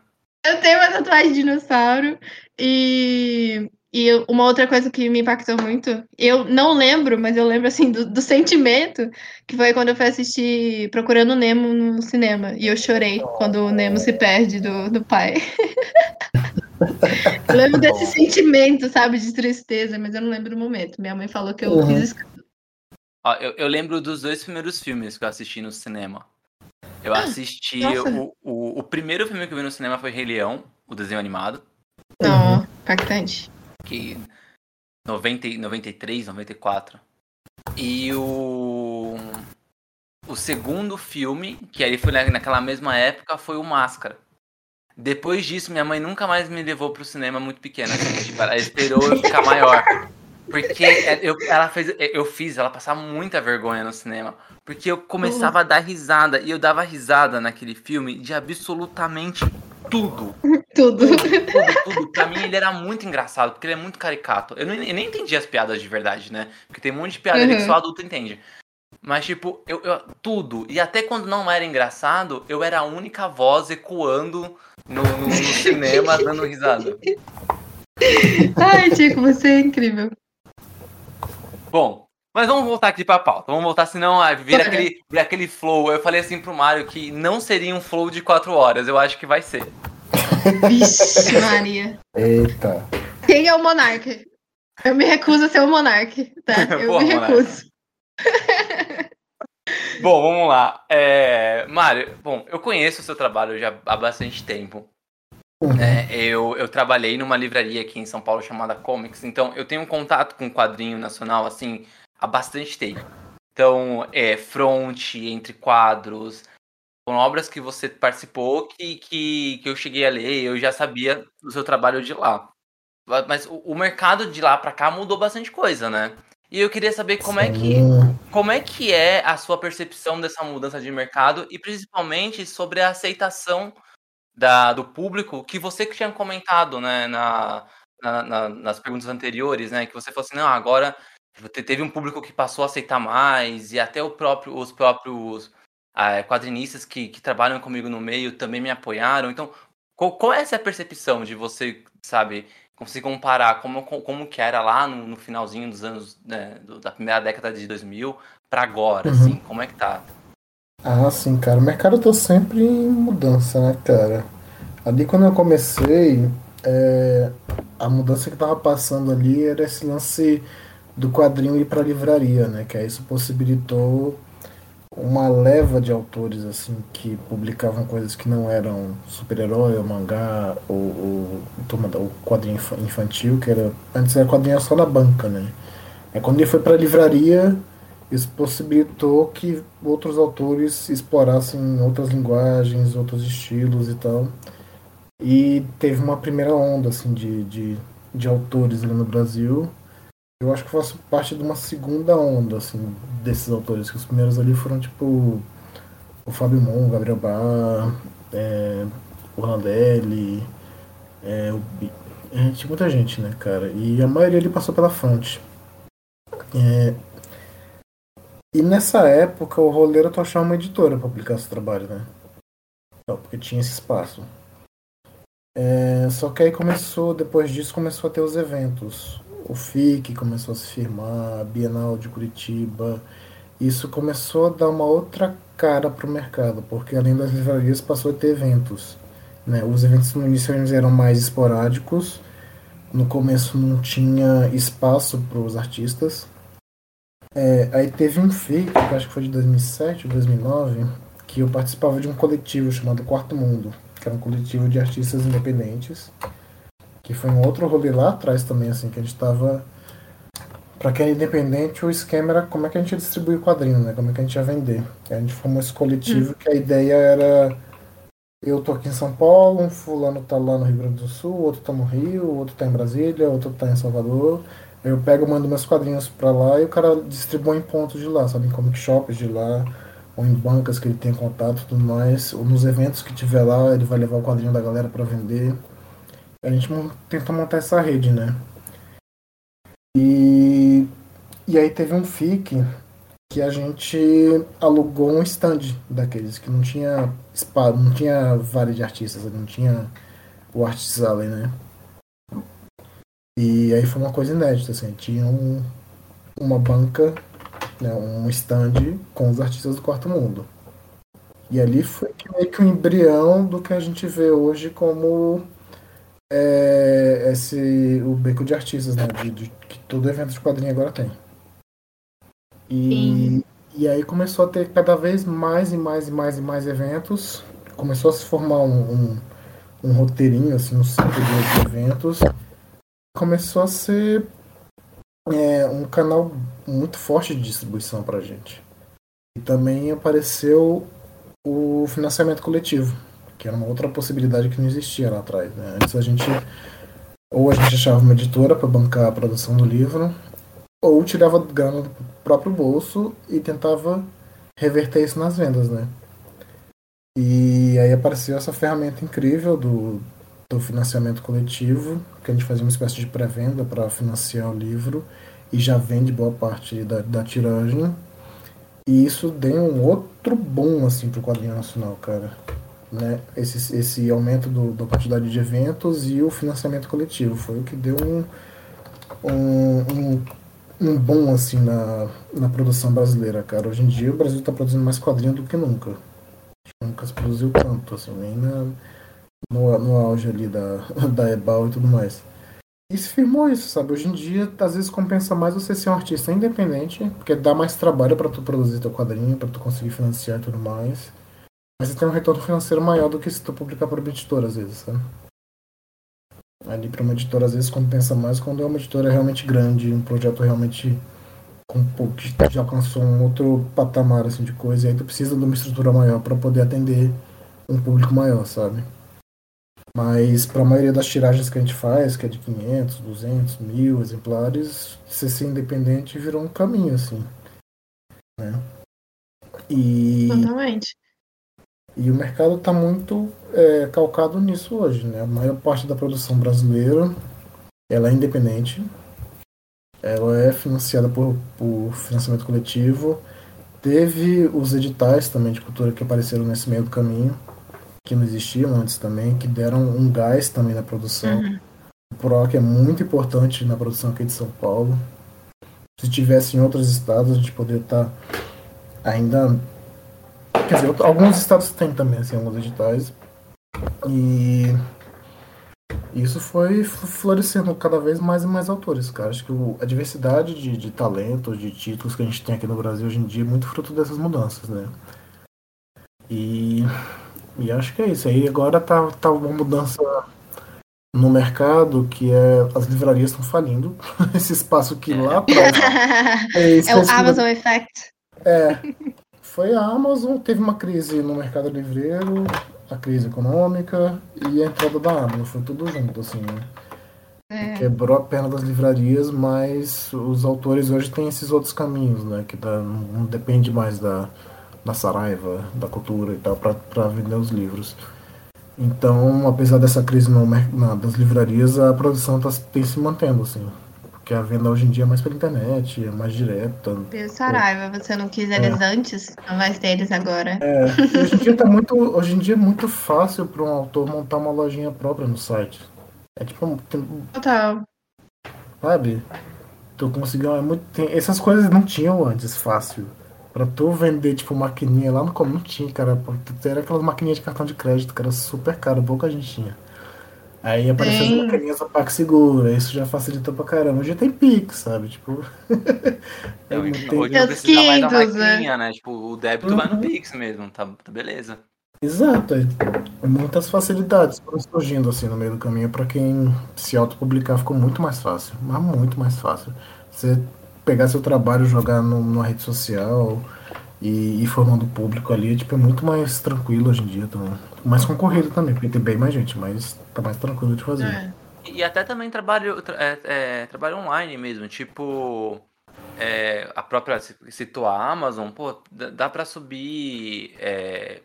Speaker 1: Eu tenho uma tatuagem de dinossauro. E, e uma outra coisa que me impactou muito, eu não lembro, mas eu lembro assim do, do sentimento, que foi quando eu fui assistir Procurando Nemo no cinema. E eu chorei quando o Nemo se perde do, do pai. eu lembro desse sentimento, sabe, de tristeza, mas eu não lembro do momento. Minha mãe falou que eu
Speaker 3: Uhum.
Speaker 1: fiz
Speaker 2: Ó, eu, eu lembro dos dois primeiros filmes que eu assisti no cinema. Eu assisti.
Speaker 1: nossa.
Speaker 2: O, o, o primeiro filme que eu vi no cinema foi Rei Leão, o desenho animado.
Speaker 1: Não, impactante.
Speaker 2: Que. 90, e- 93, 94. E o. O segundo filme, que aí foi na- naquela mesma época, foi o Máscara. Depois disso, minha mãe nunca mais me levou pro cinema muito pequena. assim, tipo, ela esperou eu ficar maior. Porque é, eu, ela fez, eu fiz ela passar muita vergonha no cinema. Porque eu começava a dar risada. E eu dava risada naquele filme de absolutamente tudo.
Speaker 1: Tudo.
Speaker 2: Tudo, tudo. Pra mim ele era muito engraçado, porque ele é muito caricato. Eu, não, eu nem entendi as piadas de verdade, né? Porque tem um monte de piada ali que
Speaker 1: Uhum.
Speaker 2: só adulto entende. Mas, tipo, eu, eu- tudo. E até quando não era engraçado, eu era a única voz ecoando no, no- no cinema, dando risada.
Speaker 1: Ai, Tico, você é incrível.
Speaker 2: Bom, mas vamos voltar aqui pra pauta. Vamos voltar, senão ah, vira aquele, vira aquele flow. Eu falei assim pro Mário que não seria um flow de quatro horas. Eu acho que vai ser.
Speaker 1: Vixe, Maria.
Speaker 3: Eita.
Speaker 1: Quem é o monarca? Eu me recuso a ser o monarca, tá? Eu
Speaker 2: Boa,
Speaker 1: me recuso.
Speaker 2: bom, vamos lá. É, Mário, bom, eu conheço o seu trabalho já há bastante tempo. Uhum. É, eu, eu trabalhei numa livraria aqui em São Paulo chamada Comics, então eu tenho um contato com o quadrinho nacional assim há bastante tempo. Então, é front, entre quadros, foram obras que você participou que, que, que eu cheguei a ler, eu já sabia do seu trabalho de lá. Mas o, o mercado de lá para cá mudou bastante coisa, né? E eu queria saber como é que como é que é a sua percepção dessa mudança de mercado e principalmente sobre a aceitação da, do público que você que tinha comentado, né, na, na, na, nas perguntas anteriores, né, que você falou assim, não, agora teve um público que passou a aceitar mais e até próprio, os próprios ah, quadrinistas que, que trabalham comigo no meio também me apoiaram. Então, qual, qual é essa percepção de você, sabe, conseguir comparar como, como que era lá no, no finalzinho dos anos, né, da primeira década de 2000 para agora, uhum. assim, como é que tá?
Speaker 3: Ah, sim, cara, o mercado tá sempre em mudança, né, cara? Ali quando eu comecei, é, a mudança que tava passando ali era esse lance do quadrinho ir para livraria, né? Que aí isso possibilitou uma leva de autores assim que publicavam coisas que não eram super-herói, ou mangá, ou, ou, quadrinho infantil, que era antes era quadrinho só na banca, né? Aí quando ele foi para livraria, isso possibilitou que outros autores explorassem outras linguagens, outros estilos e tal. E teve uma primeira onda assim de, de, de autores ali no Brasil eu acho que faço parte de uma segunda onda, assim, desses autores, que os primeiros ali foram tipo o Fábio Mon, o Gabriel Bar, é, o Randelli, é, o, é, tinha muita gente, né, cara? E a maioria ali passou pela fonte. É, e nessa época o Roleiro tu achava uma editora para publicar seu trabalho, né? Porque tinha esse espaço. É, só que aí começou, depois disso começou a ter os eventos o FIC começou a se firmar, a Bienal de Curitiba. Isso começou a dar uma outra cara para o mercado, porque além das livrarias passou a ter eventos. Né? Os eventos no início eram mais esporádicos, no começo não tinha espaço para os artistas. É, aí teve um FIC, que acho que foi de 2007 ou 2009, que eu participava de um coletivo chamado Quarto Mundo, que era um coletivo de artistas independentes que foi um outro rolê lá atrás também, assim, que a gente tava. Pra quem é independente, o esquema era como é que a gente ia distribuir o quadrinho, né? Como é que a gente ia vender. A gente formou esse coletivo hum. que a ideia era. Eu tô aqui em São Paulo, um fulano tá lá no Rio Grande do Sul, outro tá no Rio, outro tá em Brasília, outro tá em Salvador. Eu pego, mando meus quadrinhos pra lá e o cara distribui em pontos de lá, sabe? Em comic shops de lá, ou em bancas que ele tem contato e tudo mais. Ou nos eventos que tiver lá, ele vai levar o quadrinho da galera para vender a gente tentou montar essa rede, né? E, e aí teve um FIC que a gente alugou um stand daqueles que não tinha spa, não tinha vale de artistas, não tinha o Artist Alley, né? E aí foi uma coisa inédita, assim, tinha um, uma banca, né, um stand com os artistas do quarto mundo. E ali foi meio que um embrião do que a gente vê hoje como é esse o beco de artistas, né? De, de, que todo evento de quadrinho agora tem. E, e aí começou a ter cada vez mais e mais e mais e mais eventos. Começou a se formar um, um, um roteirinho, assim, um ciclo de eventos. Começou a ser é, um canal muito forte de distribuição pra gente. E também apareceu o financiamento coletivo que era uma outra possibilidade que não existia lá atrás. Né? Antes a gente ou a gente achava uma editora para bancar a produção do livro, ou tirava grana do próprio bolso e tentava reverter isso nas vendas, né? E aí apareceu essa ferramenta incrível do, do financiamento coletivo, que a gente fazia uma espécie de pré-venda para financiar o livro e já vende boa parte da, da tiragem. E isso deu um outro boom assim pro quadrinho nacional, cara né, esse, esse aumento do, da quantidade de eventos e o financiamento coletivo. Foi o que deu um, um, um, um bom assim, na, na produção brasileira, cara. Hoje em dia o Brasil está produzindo mais quadrinho do que nunca. Nunca se produziu tanto, assim, nem na, no, no auge ali da, da Ebal e tudo mais. e se firmou isso, sabe? Hoje em dia, às vezes compensa mais você ser um artista independente, porque dá mais trabalho para tu produzir teu quadrinho, para tu conseguir financiar e tudo mais. Mas você tem um retorno financeiro maior do que se tu publicar por uma editora, às vezes, sabe? Ali para uma editora, às vezes, compensa mais quando é uma editora realmente grande, um projeto realmente com que já alcançou um outro patamar assim, de coisa, e aí tu precisa de uma estrutura maior para poder atender um público maior, sabe? Mas para a maioria das tiragens que a gente faz, que é de 500, 200, mil exemplares, ser, ser independente virou um caminho, assim. Né?
Speaker 1: E, Totalmente.
Speaker 3: E o mercado está muito é, calcado nisso hoje, né? A maior parte da produção brasileira ela é independente, ela é financiada por, por financiamento coletivo. Teve os editais também de cultura que apareceram nesse meio do caminho que não existiam antes também, que deram um gás também na produção. Uhum. O PROC é muito importante na produção aqui de São Paulo. Se tivesse em outros estados, a gente poderia estar ainda. Quer dizer, alguns estados têm também assim, alguns editais. E isso foi florescendo cada vez mais e mais autores, cara. Acho que a diversidade de, de talentos, de títulos que a gente tem aqui no Brasil hoje em dia é muito fruto dessas mudanças, né? E e acho que é isso. Aí agora tá, tá uma mudança no mercado que é as livrarias estão falindo. Esse espaço que lá atrás.
Speaker 1: É, é o Amazon Effect.
Speaker 3: É. Foi a Amazon, teve uma crise no mercado livreiro, a crise econômica e a entrada da Amazon. Foi tudo junto, assim, né? É. Quebrou a perna das livrarias, mas os autores hoje têm esses outros caminhos, né? Que dá, não depende mais da, da Saraiva, da cultura e tal, para vender os livros. Então, apesar dessa crise no, na, das livrarias, a produção tá, tem se mantendo, assim. Porque a venda hoje em dia é mais pela internet, é mais direta.
Speaker 1: Pelo Saraiva, você não quis eles é. antes, não vai ter eles agora.
Speaker 3: É, hoje em dia tá muito. Hoje em dia é muito fácil para um autor montar uma lojinha própria no site. É tipo. Tem,
Speaker 1: Total.
Speaker 3: Sabe? Tu conseguiu. É muito, tem, essas coisas não tinham antes fácil. Pra tu vender, tipo, maquininha lá no começo, não tinha, cara. Era aquelas maquininhas de cartão de crédito, que era super caro, pouca gente tinha. Aí apareceu as maquininhas da PagSeguro, isso já facilitou pra caramba. Hoje tem Pix, sabe? Tipo.
Speaker 2: é, hoje tem... não precisa mais da né? maquininha, né? Tipo, o débito uhum. vai no uhum. Pix mesmo, tá, tá beleza.
Speaker 3: Exato, é, muitas facilidades foram surgindo assim no meio do caminho para quem se autopublicar ficou muito mais fácil, mas muito mais fácil. Você pegar seu trabalho, jogar no, numa rede social e ir formando público ali, tipo, é muito mais tranquilo hoje em dia também. Mais concorrido também, porque tem bem mais gente, mas tá mais tranquilo de fazer. É.
Speaker 2: E até também trabalho, é, é, trabalho online mesmo, tipo. É, a própria citou a Amazon, pô, dá para subir é,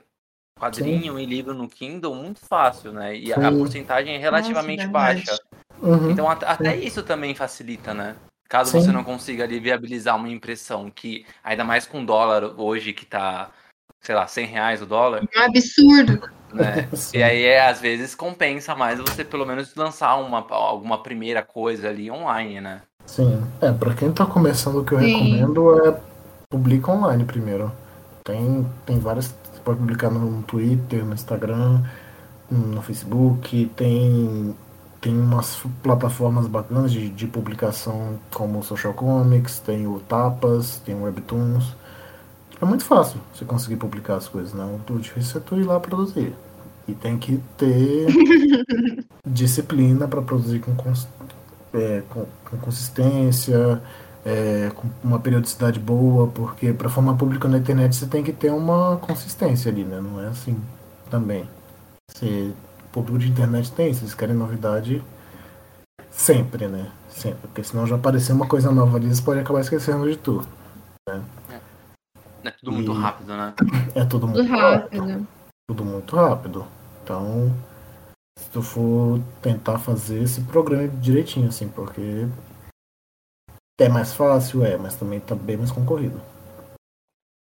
Speaker 2: quadrinho Sim. e livro no Kindle muito fácil, né? E Sim. a porcentagem é relativamente Nossa, baixa. Uhum. Então até isso também facilita, né? Caso Sim. você não consiga ali viabilizar uma impressão que, ainda mais com dólar hoje que tá, sei lá, 100 reais o dólar.
Speaker 1: É um absurdo.
Speaker 2: Né? e aí, é, às vezes, compensa mais você pelo menos lançar uma, alguma primeira coisa ali online, né?
Speaker 3: Sim. É, pra quem tá começando, o que eu Sim. recomendo é publica online primeiro. Tem, tem várias. Você pode publicar no Twitter, no Instagram, no Facebook, tem tem umas plataformas bacanas de, de publicação como o Social Comics, tem o Tapas, tem o Webtoons. É muito fácil você conseguir publicar as coisas, não. O difícil é tu ir lá produzir. E tem que ter disciplina para produzir com, é, com, com consistência, é, com uma periodicidade boa, porque para formar público na internet você tem que ter uma consistência ali, né? Não é assim também. Você público de internet tem isso, eles querem novidade sempre, né? Sempre, porque senão já aparecer uma coisa nova ali, eles podem acabar esquecendo de tudo. Né?
Speaker 2: É. é tudo muito e... rápido, né?
Speaker 3: É tudo muito rápido. rápido. Tudo muito rápido. Então, se tu for tentar fazer esse programa direitinho, assim, porque é mais fácil, é, mas também tá bem mais concorrido.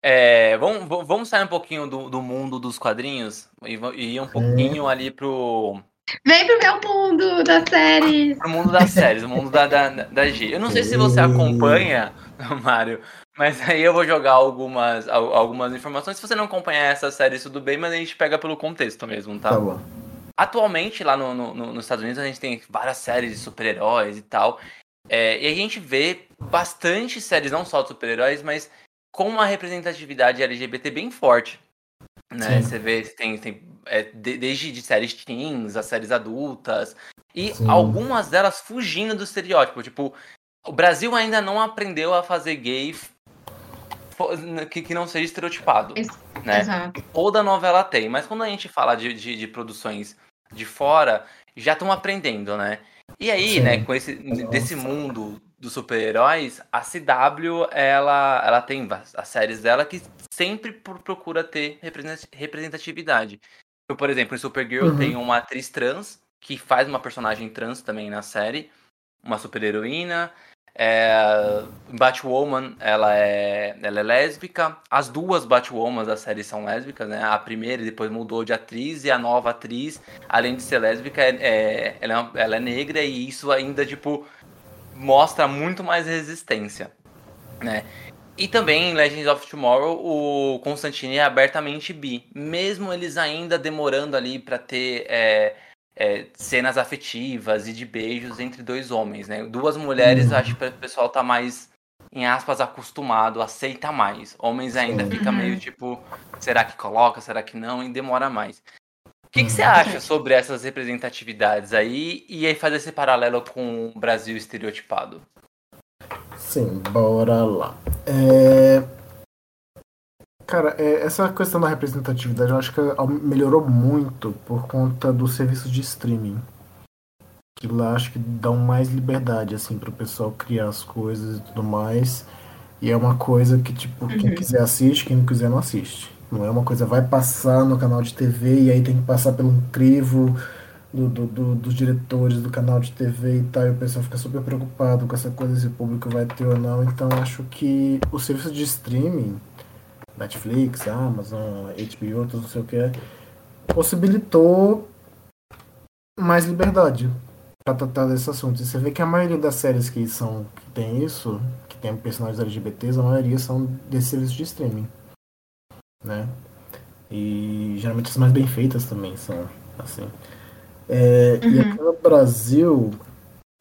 Speaker 2: É, vamos, vamos sair um pouquinho do, do mundo dos quadrinhos e, e ir um pouquinho ali pro.
Speaker 1: Vem pro meu mundo das séries.
Speaker 2: Pro mundo das séries, o mundo da, da, da G. Eu não sei se você acompanha, Mário, mas aí eu vou jogar algumas, algumas informações. Se você não acompanhar essa série, tudo bem, mas a gente pega pelo contexto mesmo, tá?
Speaker 3: Tá bom.
Speaker 2: atualmente, lá no, no, nos Estados Unidos, a gente tem várias séries de super-heróis e tal. É, e a gente vê bastante séries, não só de super-heróis, mas com uma representatividade LGBT bem forte. Né? Você vê, tem, tem é, de, desde de séries teens, as séries adultas, e Sim. algumas delas fugindo do estereótipo. Tipo, o Brasil ainda não aprendeu a fazer gay que, que não seja estereotipado. Né? Exato. Toda novela tem, mas quando a gente fala de, de, de produções de fora, já estão aprendendo, né? E aí, Sim. né, com esse desse mundo dos super-heróis, a CW, ela, ela tem as séries dela que sempre procura ter representatividade. Então, por exemplo, em Supergirl uhum. tem uma atriz trans que faz uma personagem trans também na série, uma super-heroína. É, Batwoman, ela é, ela é lésbica. As duas Batwomans da série são lésbicas, né? A primeira depois mudou de atriz e a nova atriz, além de ser lésbica, é, é ela, é ela é negra e isso ainda, tipo, mostra muito mais resistência, né? E também em Legends of Tomorrow, o Constantine é abertamente bi, mesmo eles ainda demorando ali para ter é, é, cenas afetivas e de beijos entre dois homens, né? Duas mulheres, uhum. acho que o pessoal tá mais, em aspas, acostumado, aceita mais. Homens ainda Sim. fica meio uhum. tipo, será que coloca, será que não? E demora mais. O que, que você acha sobre essas representatividades aí e aí fazer esse paralelo com o Brasil estereotipado?
Speaker 3: Sim, bora lá. É... Cara, é, essa questão da representatividade eu acho que melhorou muito por conta do serviço de streaming. Que lá acho que dão mais liberdade, assim, pro pessoal criar as coisas e tudo mais. E é uma coisa que, tipo, uhum. quem quiser assiste, quem não quiser não assiste. Não é uma coisa, vai passar no canal de TV e aí tem que passar pelo crivo do, do, do, dos diretores do canal de TV e tal, e o pessoal fica super preocupado com essa coisa, se o público vai ter ou não. Então acho que o serviço de streaming Netflix, Amazon, HBO, tudo não sei o que, possibilitou mais liberdade para tratar desse assunto. E você vê que a maioria das séries que são que tem isso, que tem personagens LGBTs, a maioria são desse serviço de streaming, né? E geralmente as mais bem feitas também são assim. É, uhum. E aqui no Brasil,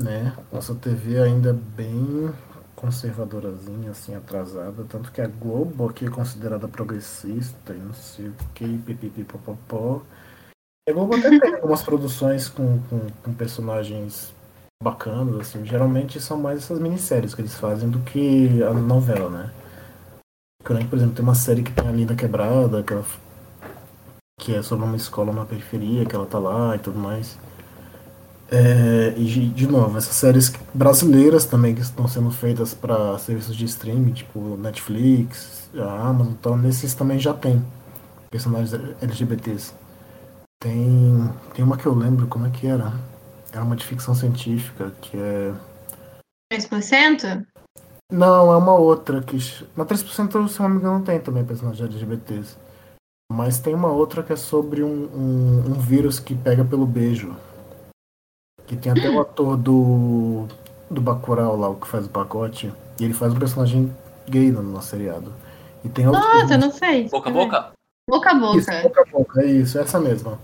Speaker 3: né, nossa TV ainda é bem conservadorazinha, assim, atrasada. Tanto que a Globo aqui é considerada progressista e não sei o que, pipipipopopó. A Globo até tem algumas produções com, com, com, personagens bacanas, assim. Geralmente são mais essas minisséries que eles fazem do que a novela, né? Por exemplo, tem uma série que tem a Linda Quebrada, que, ela, que é sobre uma escola na periferia, que ela tá lá e tudo mais. É, e de novo, essas séries brasileiras também que estão sendo feitas para serviços de streaming, tipo Netflix, a Amazon, então nesses também já tem personagens LGBTs. Tem, tem uma que eu lembro, como é que era? Era uma de ficção científica, que é.
Speaker 1: 3%?
Speaker 3: Não, é uma outra que. Na 3%, se não me engano, não tem também personagens LGBTs. Mas tem uma outra que é sobre um, um, um vírus que pega pelo beijo. Que tem até o ator do. do Bacurau lá, o que faz o pacote. E ele faz um personagem gay no, no seriado. E tem
Speaker 1: outro. Nossa, não sei.
Speaker 2: Boca a boca?
Speaker 1: Boca a boca.
Speaker 3: Isso, boca a boca, é isso, é essa mesma.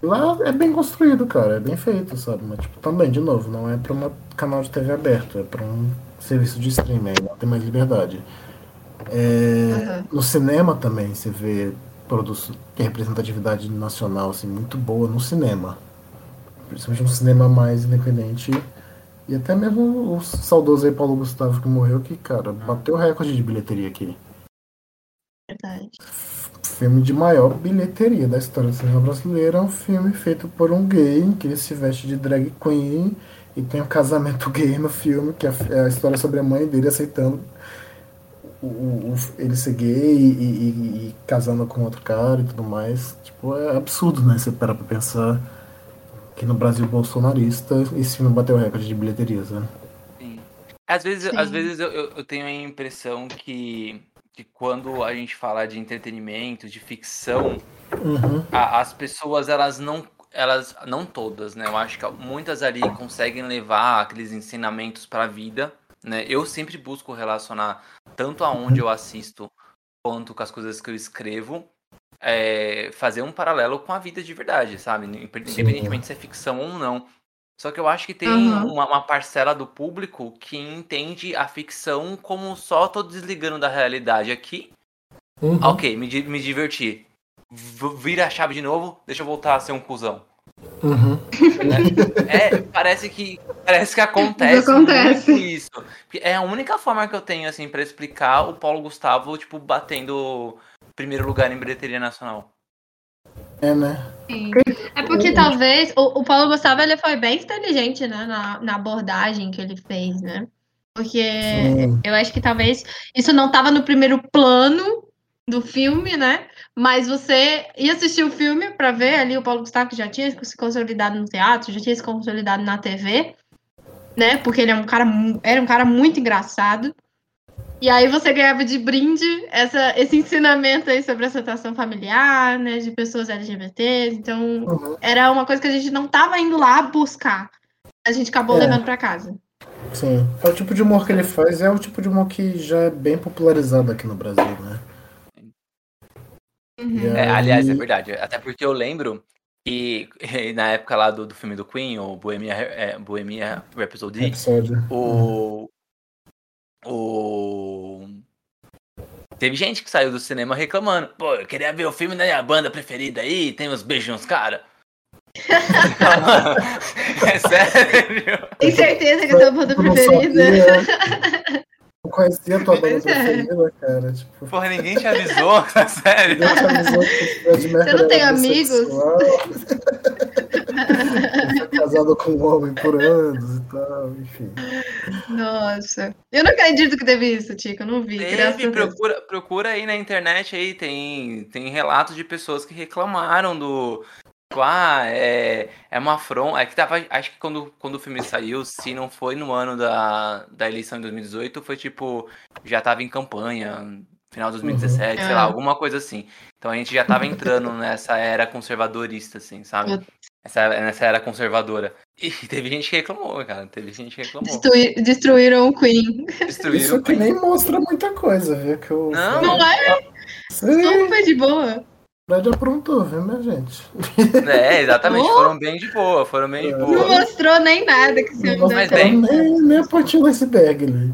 Speaker 3: Lá é bem construído, cara, é bem feito, sabe? Mas, tipo, também, de novo, não é pra um canal de TV aberto, é pra um serviço de streaming, lá tem mais liberdade. É, uhum. No cinema também, você vê produção, tem representatividade nacional, assim, muito boa no cinema principalmente um cinema mais independente. E até mesmo o saudoso aí Paulo Gustavo que morreu, que, cara, bateu recorde de bilheteria aqui.
Speaker 1: Verdade.
Speaker 3: Filme de maior bilheteria da história do cinema brasileiro é um filme feito por um gay que ele se veste de drag queen e tem um casamento gay no filme, que é a história sobre a mãe dele aceitando o, o, ele ser gay e, e, e, casando com outro cara e tudo mais. Tipo, é absurdo, né? Você parar pra pensar que no Brasil bolsonarista esse filme bateu recorde de bilheterias, né?
Speaker 2: Sim. Às vezes, Sim. Às vezes eu, eu tenho a impressão que, que quando a gente fala de entretenimento, de ficção, uhum. a, as pessoas elas não elas não todas, né? Eu acho que muitas ali conseguem levar aqueles ensinamentos para a vida, né? Eu sempre busco relacionar tanto aonde eu assisto quanto com as coisas que eu escrevo. é, fazer um paralelo com a vida de verdade, sabe? Independentemente se é ficção ou não. Só que eu acho que tem
Speaker 1: Uhum.
Speaker 2: uma, uma parcela do público que entende a ficção como só tô desligando da realidade aqui.
Speaker 3: Uhum.
Speaker 2: Ok, me, me diverti. Vira a chave de novo, deixa eu voltar a ser um cuzão.
Speaker 3: Uhum.
Speaker 2: É, parece que parece que acontece,
Speaker 1: acontece.
Speaker 2: muito isso. É a única forma que eu tenho assim para explicar o Paulo Gustavo tipo batendo primeiro lugar em bilheteria nacional.
Speaker 3: É, né?
Speaker 1: Sim. É porque talvez o, o Paulo Gustavo ele foi bem inteligente, né, na, na abordagem que ele fez, né? Porque
Speaker 3: Sim.
Speaker 1: eu acho que talvez isso não estava no primeiro plano do filme, né? Mas você ia assistir o filme para ver ali o Paulo Gustavo que já tinha se consolidado no teatro, já tinha se consolidado na TV, né? Porque ele é um cara, era um cara muito engraçado. E aí você ganhava de brinde essa, esse ensinamento aí sobre aceitação familiar, né? De pessoas LGBTs. Então,
Speaker 3: Uhum.
Speaker 1: era uma coisa que a gente não tava indo lá buscar. A gente acabou
Speaker 3: É.
Speaker 1: levando para casa.
Speaker 3: Sim. É o tipo de humor que ele faz, é o tipo de humor que já é bem popularizado aqui no Brasil, né?
Speaker 1: Uhum.
Speaker 2: É, aliás, é verdade. Até porque eu lembro que na época lá do, do filme do Queen, o Bohemia, é, Bohemia Rhapsody,
Speaker 3: Episódio.
Speaker 2: o, o. Teve gente que saiu do cinema reclamando. Pô, eu queria ver o filme da minha banda preferida aí, tem uns beijos nos cara. é sério?
Speaker 1: Tem certeza que é a tua banda preferida?
Speaker 3: Conhecia a tua banda
Speaker 1: é.
Speaker 3: preferida, cara. Tipo,
Speaker 2: Porra, ninguém te avisou, tá sério?
Speaker 3: ninguém te avisou que o Fred Mercury
Speaker 1: não tem amigos?
Speaker 3: casado com um homem por anos e tal, enfim.
Speaker 1: Nossa. Eu não acredito que teve isso, Tico. Eu não vi.
Speaker 2: Teve, procura, procura aí na internet aí, tem, tem relatos de pessoas que reclamaram do. Tipo, Ah, é, é uma afronta. É que tava. Acho que quando, quando o filme saiu, se não foi no ano da, da eleição em 2018, foi tipo. Já tava em campanha, final de 2017, sei lá,
Speaker 1: Ah.
Speaker 2: alguma coisa assim. Então a gente já tava entrando nessa era conservadorista, assim, sabe? Essa, nessa era conservadora. E teve gente que reclamou, cara. Teve gente que reclamou.
Speaker 1: Destrui- Destruíram o Queen.
Speaker 2: Destruíram
Speaker 3: Isso
Speaker 2: o
Speaker 3: que nem mostra muita coisa, viu? Que o
Speaker 2: Não.
Speaker 1: Não é?
Speaker 3: Sim,
Speaker 1: Super de boa.
Speaker 3: Fred aprontou, viu, minha gente?
Speaker 2: É, exatamente.
Speaker 1: Oh.
Speaker 2: Foram bem de boa, foram bem de
Speaker 3: É.
Speaker 1: Não
Speaker 2: boa.
Speaker 1: mostrou nem nada que esse
Speaker 3: Não
Speaker 2: Mas bem-
Speaker 3: nem, nem a pontinha do iceberg ali.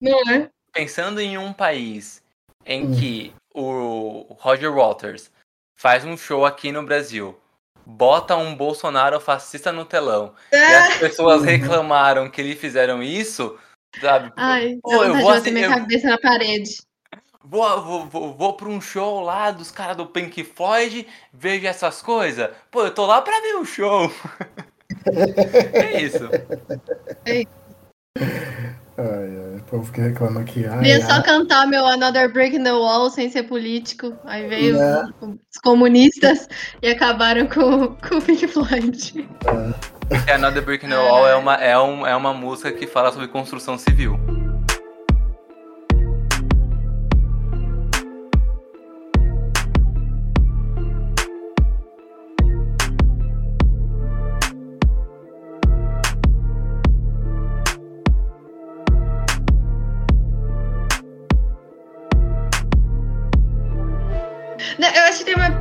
Speaker 1: Não é?
Speaker 2: Pensando em um país em
Speaker 3: Hum.
Speaker 2: que o Roger Waters faz um show aqui no Brasil, bota um Bolsonaro fascista no telão, e
Speaker 1: Ah,
Speaker 2: as pessoas
Speaker 3: Uhum.
Speaker 2: reclamaram que eles fizeram isso, sabe?
Speaker 1: Ai,
Speaker 2: Pô, eu vou assim,
Speaker 1: minha
Speaker 2: eu-
Speaker 1: cabeça na parede.
Speaker 2: Vou, vou, vou, vou pra um show lá dos caras do Pink Floyd, vejo essas coisas. Pô, eu tô lá pra ver o show. é isso.
Speaker 3: Ai, ai, o povo que reclama aqui. Ai,
Speaker 1: Queria só
Speaker 3: ai.
Speaker 1: cantar meu Another Break in the Wall sem ser político. Aí veio
Speaker 3: Né?
Speaker 1: os comunistas e acabaram com, com o Pink Floyd.
Speaker 2: Porque Another Brick in the Wall é uma, é, um, é uma música que fala sobre construção civil.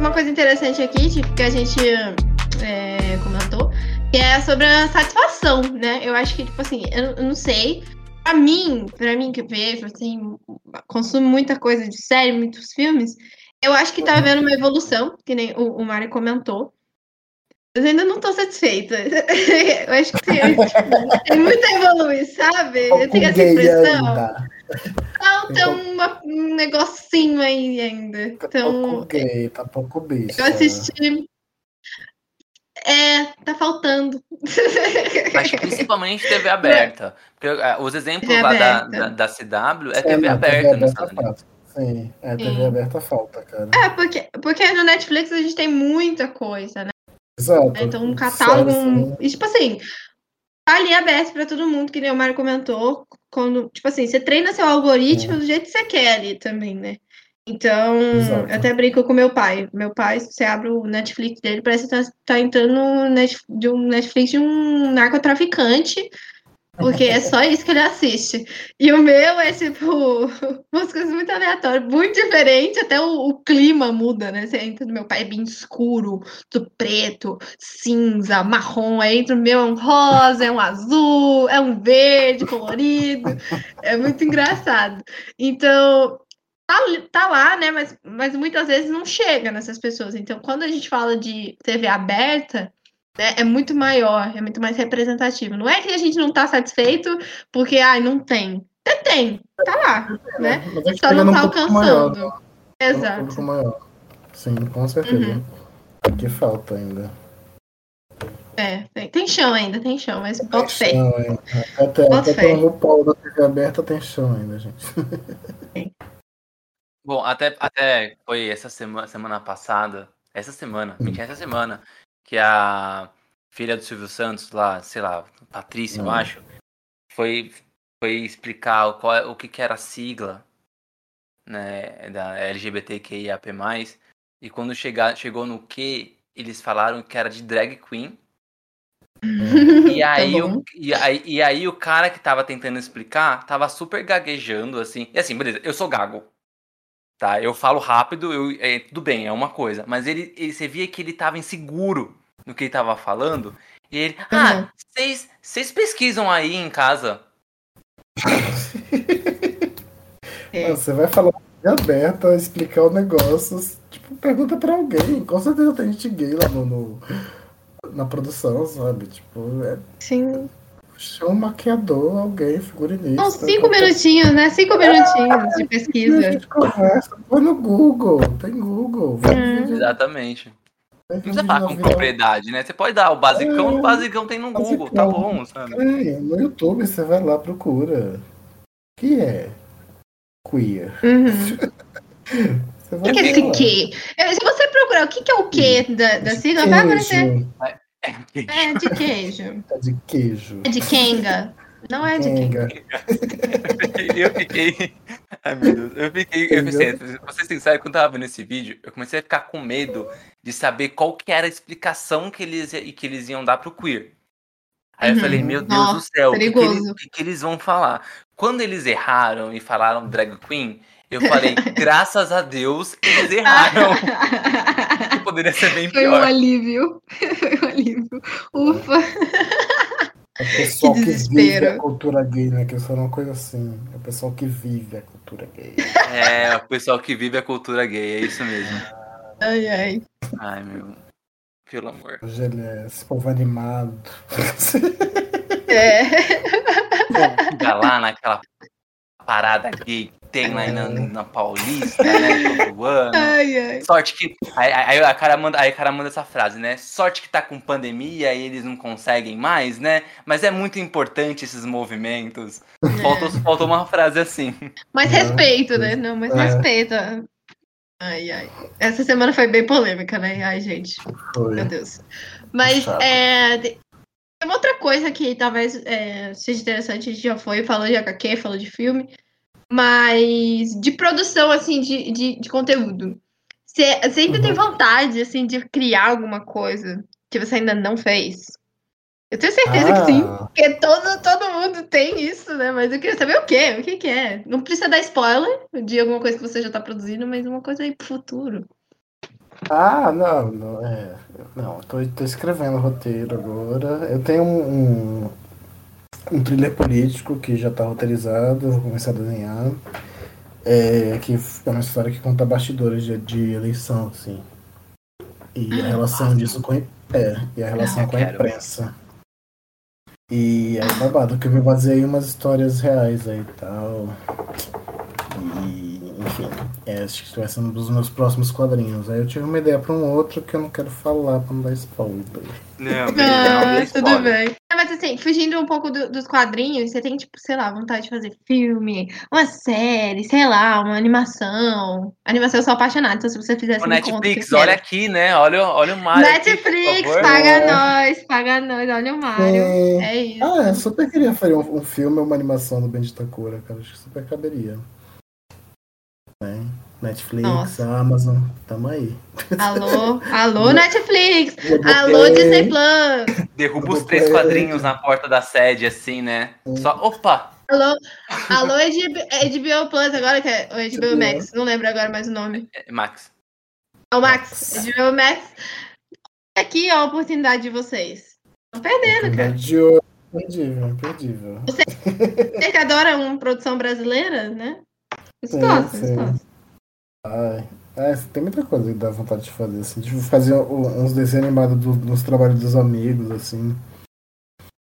Speaker 1: Uma, coisa interessante aqui, tipo, que a gente é, comentou, que é sobre a satisfação, né? Eu acho que, tipo assim, eu, eu não sei. Pra mim, pra mim que eu vejo, assim, consumo muita coisa de série, muitos filmes, eu acho que tá havendo uma evolução, que nem o, o Mário comentou. Mas ainda não tô satisfeita. Eu acho que tem, tem muito a evoluir, sabe? Eu tenho essa impressão. Falta uma- um negocinho aí ainda.
Speaker 3: Tá
Speaker 1: Então,
Speaker 3: pouco gay, tá pouco bicho.
Speaker 1: eu assisti. É, tá faltando.
Speaker 2: Mas principalmente TV aberta. Porque ah, os exemplos
Speaker 1: TV
Speaker 2: lá da, da, da CW é
Speaker 3: É,
Speaker 2: TV
Speaker 3: não,
Speaker 2: aberta nos Estados Unidos.
Speaker 3: Sim, é, TV
Speaker 1: Sim.
Speaker 3: aberta falta, cara.
Speaker 1: É, porque, porque no Netflix a gente tem muita coisa, né?
Speaker 3: Exato.
Speaker 1: Então, um catálogo.
Speaker 3: Sério, sim.
Speaker 1: E, tipo assim, tá ali aberto pra todo mundo, que nem o Mário comentou. Quando, tipo assim, você treina seu algoritmo do jeito que você quer ali também, né? Então,
Speaker 3: Exato.
Speaker 1: eu até brinco com meu pai. Meu pai, se você abre o Netflix dele, parece que tá, tá entrando no net, de um Netflix de um narcotraficante Porque é só isso que ele assiste. E o meu é tipo umas coisas muito aleatórias, muito diferente, até o, o clima muda, né? Você entra no meu pai é bem escuro, do preto, cinza, marrom, aí entra o meu é um rosa, é um azul, é um verde colorido. É muito engraçado. Então, tá, tá lá, né? Mas, mas muitas vezes não chega nessas pessoas. Então, quando a gente fala de TV aberta, né, é muito maior, é muito mais representativo. Não é que a gente não está satisfeito porque ai, não tem. Até tem, tá lá, né?
Speaker 3: É
Speaker 1: Só não
Speaker 3: um
Speaker 1: tá
Speaker 3: maior,
Speaker 1: alcançando.
Speaker 3: um
Speaker 1: Exato.
Speaker 3: público maior. Sim, com certeza.
Speaker 1: Uhum.
Speaker 3: Que falta ainda.
Speaker 1: É, tem, tem chão ainda, tem chão, mas bota fé.
Speaker 3: Até,
Speaker 1: Bota
Speaker 3: até
Speaker 1: fé.
Speaker 3: pelo RuPaul da TV aberta tem chão ainda, gente.
Speaker 2: Bom, até, até foi essa semana, semana passada, essa semana, mentira, essa semana, que a filha do Silvio Santos lá, sei lá, Patrícia, eu
Speaker 3: Hum.
Speaker 2: acho, foi, foi explicar o, qual, é- o que, que era a sigla né, da LGBTQIAP+, e quando chegar, chegou no que, eles falaram que era de drag queen, e aí,
Speaker 1: Tá
Speaker 2: o, e, aí, e aí o cara que tava tentando explicar tava super gaguejando, assim. E assim, beleza, eu sou gago. Tá? Eu falo rápido, eu, é, tudo bem, é uma coisa. Mas ele, ele, você via que ele tava inseguro no que ele tava falando. E ele,
Speaker 1: Uhum.
Speaker 2: ah, vocês pesquisam aí em casa.
Speaker 1: É.
Speaker 3: Você vai falar de aberta, explicar o negócio, tipo, pergunta pra alguém. Com certeza tem gente gay lá no, no- na produção, sabe? Tipo, é,
Speaker 1: Sim.
Speaker 3: chama um maquiador, alguém, figurinista.
Speaker 1: São cinco
Speaker 3: qualquer-
Speaker 1: minutinhos, né? Cinco minutinhos de
Speaker 3: E a
Speaker 1: pesquisa.
Speaker 3: gente conversa, põe no Google, tem Google.
Speaker 1: Hum.
Speaker 3: vídeo-
Speaker 2: Exatamente.
Speaker 3: Vai
Speaker 2: Não precisa falar com propriedade, né? Você pode dar o basicão,
Speaker 3: É,
Speaker 2: o basicão tem no Google, tá
Speaker 3: basicão.
Speaker 2: bom, sabe?
Speaker 3: É, no YouTube você vai lá, procura. O que é queer?
Speaker 1: Uhum.
Speaker 3: Você
Speaker 1: O
Speaker 3: vai
Speaker 1: que é esse quê? É, Se você procurar o que que é o quê da, da sigla, vai aparecer.
Speaker 3: Queijo,
Speaker 1: É de queijo.
Speaker 3: é de queijo.
Speaker 1: É de Kenga. Não é de Kenga.
Speaker 2: Eu fiquei. Ai meu Deus, eu fiquei. Eu pensei, pra ser sincero, quando eu tava vendo esse vídeo, eu comecei a ficar com medo de saber qual que era a explicação que eles, que eles iam dar pro queer. Aí eu
Speaker 1: Uhum.
Speaker 2: falei, meu Deus
Speaker 1: Nossa,
Speaker 2: do céu, o que, que, eles, que que eles vão falar? Quando eles erraram e falaram drag queen, eu falei, graças a Deus, eles erraram. Poderia ser bem
Speaker 1: Foi um
Speaker 2: pior.
Speaker 1: alívio. Foi um alívio. Ufa.
Speaker 3: É o pessoal
Speaker 1: Que
Speaker 3: que, vive a cultura gay, né? Que isso era uma coisa assim. É o pessoal que vive a cultura gay.
Speaker 2: É, o pessoal que vive a cultura gay, é isso mesmo.
Speaker 1: Ai, ai.
Speaker 2: Ai, meu. Pelo amor.
Speaker 3: Hoje ele é esse povo animado.
Speaker 1: É.
Speaker 2: Fica lá naquela parada gay que tem lá na, na Paulista, né? Todo ano.
Speaker 1: Ai, ai.
Speaker 2: Sorte que. Aí, aí a cara manda, aí a cara manda essa frase, né? Sorte que tá com pandemia e eles não conseguem mais, né? Mas é muito importante esses movimentos. Faltou, faltou uma frase assim.
Speaker 1: Mais
Speaker 3: É.
Speaker 1: respeito, né? Não, mais
Speaker 3: É.
Speaker 1: respeito. Ai, ai. Essa semana foi bem polêmica, né? Ai, gente.
Speaker 3: Foi.
Speaker 1: Meu Deus. Mas é, uma outra coisa que talvez é, seja interessante, a gente já foi, falou de HQ, falou de filme, mas de produção, assim, de, de, de conteúdo. Você você ainda tem vontade, assim, de criar alguma coisa que você ainda não fez? Eu tenho certeza que sim,
Speaker 3: Ah,
Speaker 1: porque todo, todo mundo tem isso, né? Mas eu queria saber o quê? O que que é? Não precisa dar spoiler de alguma coisa que você já tá produzindo, mas uma coisa aí pro futuro.
Speaker 3: Ah, não, não, é. Não, tô, tô escrevendo roteiro agora. Eu tenho um, um, um thriller político que já tá roteirizado, vou começar a desenhar. É, que é uma história que conta bastidores de, de eleição, assim. E a relação disso com, é, e a relação
Speaker 2: Eu
Speaker 3: com a imprensa. E é babado, que eu me baseei em umas histórias reais aí e tal. E, enfim, é, acho que vai ser um dos meus próximos quadrinhos. Aí eu tive uma ideia pra um outro que eu não quero falar pra não dar spoiler.
Speaker 2: Não,
Speaker 1: Ah,
Speaker 2: dê
Speaker 1: tudo
Speaker 2: spoiler.
Speaker 1: bem. É, Mas assim, fugindo um pouco do- dos quadrinhos, você tem, tipo, sei lá, vontade de fazer filme, uma série, sei lá, uma animação. Animação eu sou apaixonada, então se você fizesse conta
Speaker 2: Netflix, olha aqui, né? Olha, olha o Mario. aqui,
Speaker 1: Netflix,
Speaker 2: favor.
Speaker 1: paga
Speaker 3: É.
Speaker 1: nós, paga nós, olha o Mário.
Speaker 3: É.
Speaker 1: É isso.
Speaker 3: Ah, eu super queria fazer um, um filme ou uma animação do Bendita Cura, cara. Acho que super caberia. Né? Netflix,
Speaker 1: Nossa.
Speaker 3: Amazon, tamo aí.
Speaker 1: Alô, alô, Netflix! Alô, Disney Plus!
Speaker 2: derruba os três quadrinhos na porta da sede, assim, né? Só, opa!
Speaker 1: Alô, alô HBO, Plus agora, que é o HBO
Speaker 3: HBO.
Speaker 1: Max. Não lembro agora mais o nome.
Speaker 2: é, Max.
Speaker 1: É o Max. HBO Max. Aqui é a oportunidade de vocês. Estão perdendo, cara.
Speaker 3: De ouro, imperdível, imperdível.
Speaker 1: Você que adora uma produção brasileira, né?
Speaker 3: Ai, é, tem muita coisa que dá vontade de fazer, assim. De fazer o- uns desenhos animados do- dos trabalhos dos amigos, assim.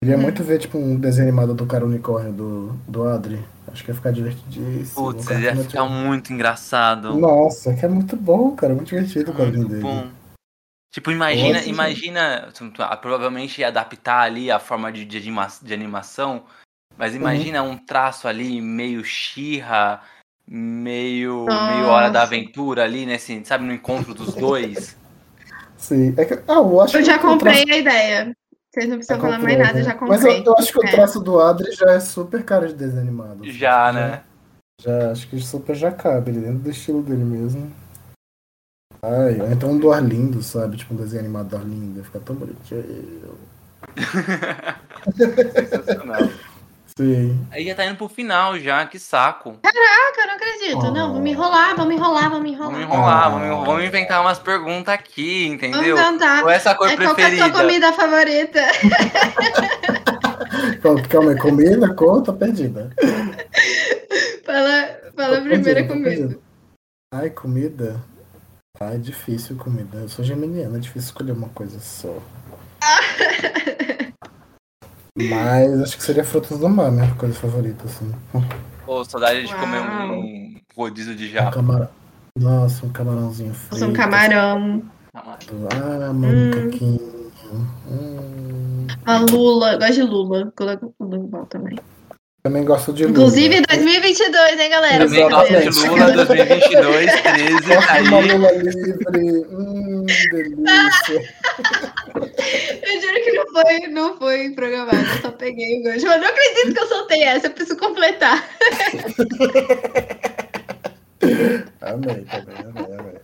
Speaker 3: Queria
Speaker 1: Hum.
Speaker 3: muito ver, tipo, um desenho animado do cara unicórnio do, do Adri. Acho que ia ficar divertidíssimo.
Speaker 2: Putz,
Speaker 3: cara
Speaker 2: ia ficar muito engraçado.
Speaker 3: Nossa, que é muito bom, cara. Muito divertido o quadrinho dele.
Speaker 2: bom. Tipo, imagina,
Speaker 3: Nossa,
Speaker 2: imagina, ah, provavelmente ia adaptar ali a forma de, de, anima- de animação, mas
Speaker 3: Uhum.
Speaker 2: imagina um traço ali meio Xirra, meio, meio Hora da Aventura ali, né, assim, sabe, no encontro dos dois.
Speaker 3: Sim. É que, ah, eu acho
Speaker 1: Eu já
Speaker 3: que o
Speaker 1: comprei
Speaker 3: traço-
Speaker 1: a ideia. Vocês não precisam
Speaker 3: Já
Speaker 1: falar mais nada, eu já comprei.
Speaker 3: Mas eu, eu acho que o
Speaker 1: É.
Speaker 3: traço do Adri já é super cara de desenho animado. assim.
Speaker 2: Já, né?
Speaker 3: Já, acho que super já cabe, ele dentro do estilo dele mesmo. Ai, ou então um do Arlindo, sabe? Tipo um desenho animado do Arlindo, ia ficar tão bonitinho.
Speaker 2: Sensacional.
Speaker 3: Sim.
Speaker 2: Aí já tá indo pro final já, que saco.
Speaker 1: Caraca, eu não acredito. Não, vamos enrolar, vamos enrolar, vamos enrolar.
Speaker 2: Vamos enrolar,
Speaker 3: Ah.
Speaker 2: vamos, vamos inventar umas perguntas aqui,
Speaker 1: Vamos
Speaker 2: entendeu?
Speaker 1: cantar.
Speaker 2: Qual é essa cor
Speaker 1: É, qual que é a
Speaker 2: preferida?
Speaker 1: sua comida favorita?
Speaker 3: Calma, aí, comida, conta, perdida.
Speaker 1: Fala, fala a primeira
Speaker 3: perdido, tô
Speaker 1: comida.
Speaker 3: Ai, comida. Ai, difícil comida. Eu sou geminiana, é difícil escolher uma coisa só. Mas acho que seria frutos do mar, minha coisa favorita, assim.
Speaker 2: Pô, saudade de
Speaker 1: Uau.
Speaker 2: comer um rodízio de
Speaker 3: Um
Speaker 2: japa.
Speaker 3: camarão. Nossa, um camarãozinho frito.
Speaker 1: Nossa, um camarão,
Speaker 3: Ah. Hum.
Speaker 1: uma lula. Eu gosto de lula. Lula, lula é bom também.
Speaker 3: Também gosto de lula.
Speaker 1: Inclusive 2022, hein, galera?
Speaker 2: Também gosto de. Lula 2022, 13,
Speaker 3: Gosto de uma
Speaker 2: aí.
Speaker 3: lula livre. Hum, delícia.
Speaker 1: Eu juro que não foi, não foi programado, eu só peguei o gancho. Mas não acredito que eu soltei essa, eu preciso completar.
Speaker 3: Amei também, amei, amei.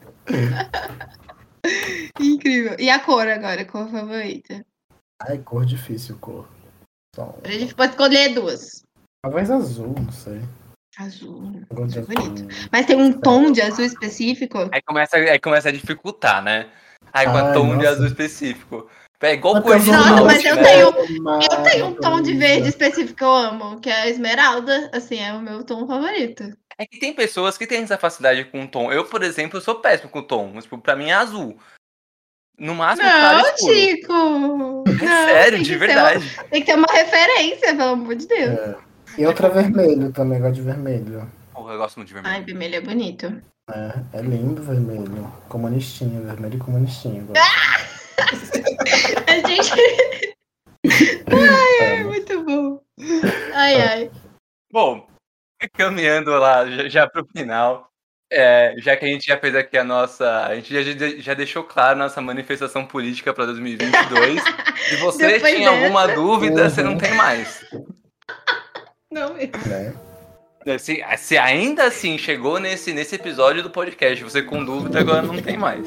Speaker 1: Incrível. E a cor agora, cor favorita?
Speaker 3: Ai, cor difícil, cor. Só
Speaker 1: A gente pode escolher duas.
Speaker 3: Talvez azul, não sei.
Speaker 1: Azul.
Speaker 3: De
Speaker 1: Azul é bonito.
Speaker 3: azul.
Speaker 1: Mas tem um tom de azul específico?
Speaker 2: Aí começa, aí começa a dificultar, né? Aí com
Speaker 3: Ai,
Speaker 2: tom de
Speaker 3: nossa.
Speaker 2: azul específico. É igual
Speaker 3: Mas
Speaker 2: de
Speaker 3: azul
Speaker 1: Nossa, mas eu
Speaker 2: né?
Speaker 1: tenho- Eu tenho um tom de verde específico que eu amo, que é a esmeralda. Assim, é o meu tom favorito.
Speaker 2: É que tem pessoas que têm essa facilidade com tom. Eu, por exemplo, eu sou péssimo com tom. Mas, tipo, pra mim é azul. No máximo, claro
Speaker 1: Não,
Speaker 2: escuro.
Speaker 1: Chico!
Speaker 2: É
Speaker 1: Não,
Speaker 2: sério, de verdade.
Speaker 1: uma- tem que ter uma referência, pelo amor de Deus.
Speaker 3: É. E outra vermelho também, gosto de vermelho.
Speaker 2: Porra, eu gosto muito de vermelho.
Speaker 1: Ai, vermelho é bonito.
Speaker 3: É, é lindo vermelho. Comunistinho, vermelho e comunistinho.
Speaker 1: A gente. ai, é muito bom. Ai, ai.
Speaker 2: Bom, caminhando lá já, já pro final, é, já que a gente já fez aqui a nossa. A gente já, já deixou claro nossa manifestação política para 2022. Se você
Speaker 1: Depois
Speaker 2: tinha
Speaker 1: dessa.
Speaker 2: alguma dúvida, você não
Speaker 3: Uhum.
Speaker 2: tem mais.
Speaker 1: Não,
Speaker 3: Né?
Speaker 2: Se, se ainda assim chegou nesse, nesse episódio do podcast, você com dúvida, agora não tem mais.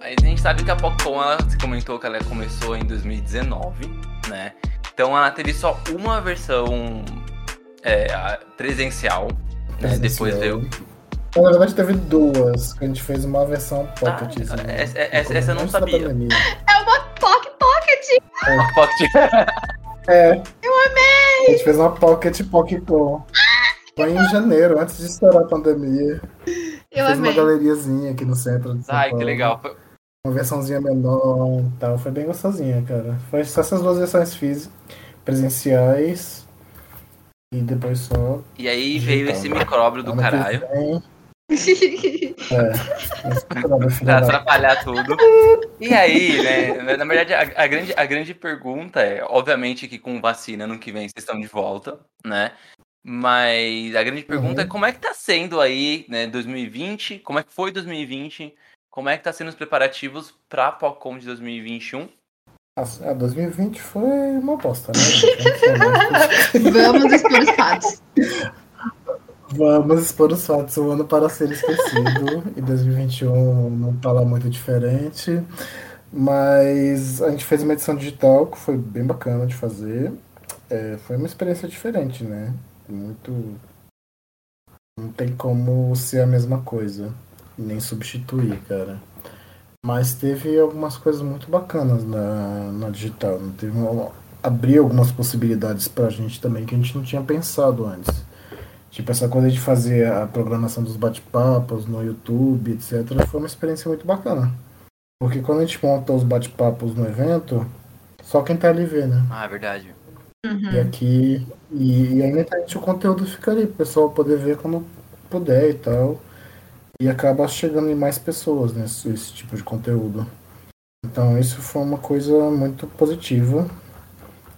Speaker 2: Aí a gente sabe que a Pokémon, ela você comentou que ela começou em 2019, né? Então ela teve só uma versão é, presencial, né? Depois veio.
Speaker 3: Na verdade, teve duas, que a gente fez uma versão pocket.
Speaker 2: Ah,
Speaker 3: assim,
Speaker 2: essa- essa- essa eu não sabia.
Speaker 1: É uma Pock Pocket.
Speaker 2: Pocket.
Speaker 3: É. Eu amei! A gente fez uma pocket Pokémon. Foi em janeiro, antes de estourar a pandemia.
Speaker 1: Eu
Speaker 3: fez
Speaker 1: amei.
Speaker 3: uma galeriazinha aqui no centro de São
Speaker 2: Ai, que
Speaker 3: Paulo.
Speaker 2: legal. Foi-
Speaker 3: Uma versãozinha menor e tal. Foi bem gostosinha, cara. Foi só essas duas versões físicas, presenciais. E depois só.
Speaker 2: E aí veio esse micróbio do
Speaker 3: que
Speaker 2: caralho
Speaker 3: vem. É. Filha
Speaker 2: pra atrapalhar tudo. E aí, né? Na verdade, a, a grande, a grande pergunta é, obviamente que com vacina ano que vem vocês estão de volta, né? Mas a grande pergunta
Speaker 3: Uhum.
Speaker 2: é como é que tá sendo aí, né, 2020? Como é que foi 2020? Como é que tá sendo os preparativos pra POCOM de 2021?
Speaker 3: A 2020 foi uma bosta, né? Vamos
Speaker 1: expor os fatos.
Speaker 3: Vamos expor os fatos. O ano para ser esquecido. e 2021 não tá lá muito diferente. Mas a gente fez uma edição digital que foi bem bacana de fazer. É, foi uma experiência diferente, né? Muito. Não tem como ser a mesma coisa. Nem substituir, cara. Mas teve algumas coisas muito bacanas na, na digital. Teve uma, abriu algumas possibilidades pra gente também que a gente não tinha pensado antes. Tipo, essa coisa de fazer a programação dos bate-papos no YouTube, etc., foi uma experiência muito bacana. Porque quando a gente monta os bate-papos no evento, só quem tá ali vê, né?
Speaker 2: Ah, é verdade.
Speaker 1: Uhum.
Speaker 3: E aqui. E, e aí na internet o conteúdo fica ali, o pessoal poder ver quando puder e tal. E acaba chegando em mais pessoas, né? Esse, esse tipo de conteúdo. Então isso foi uma coisa muito positiva.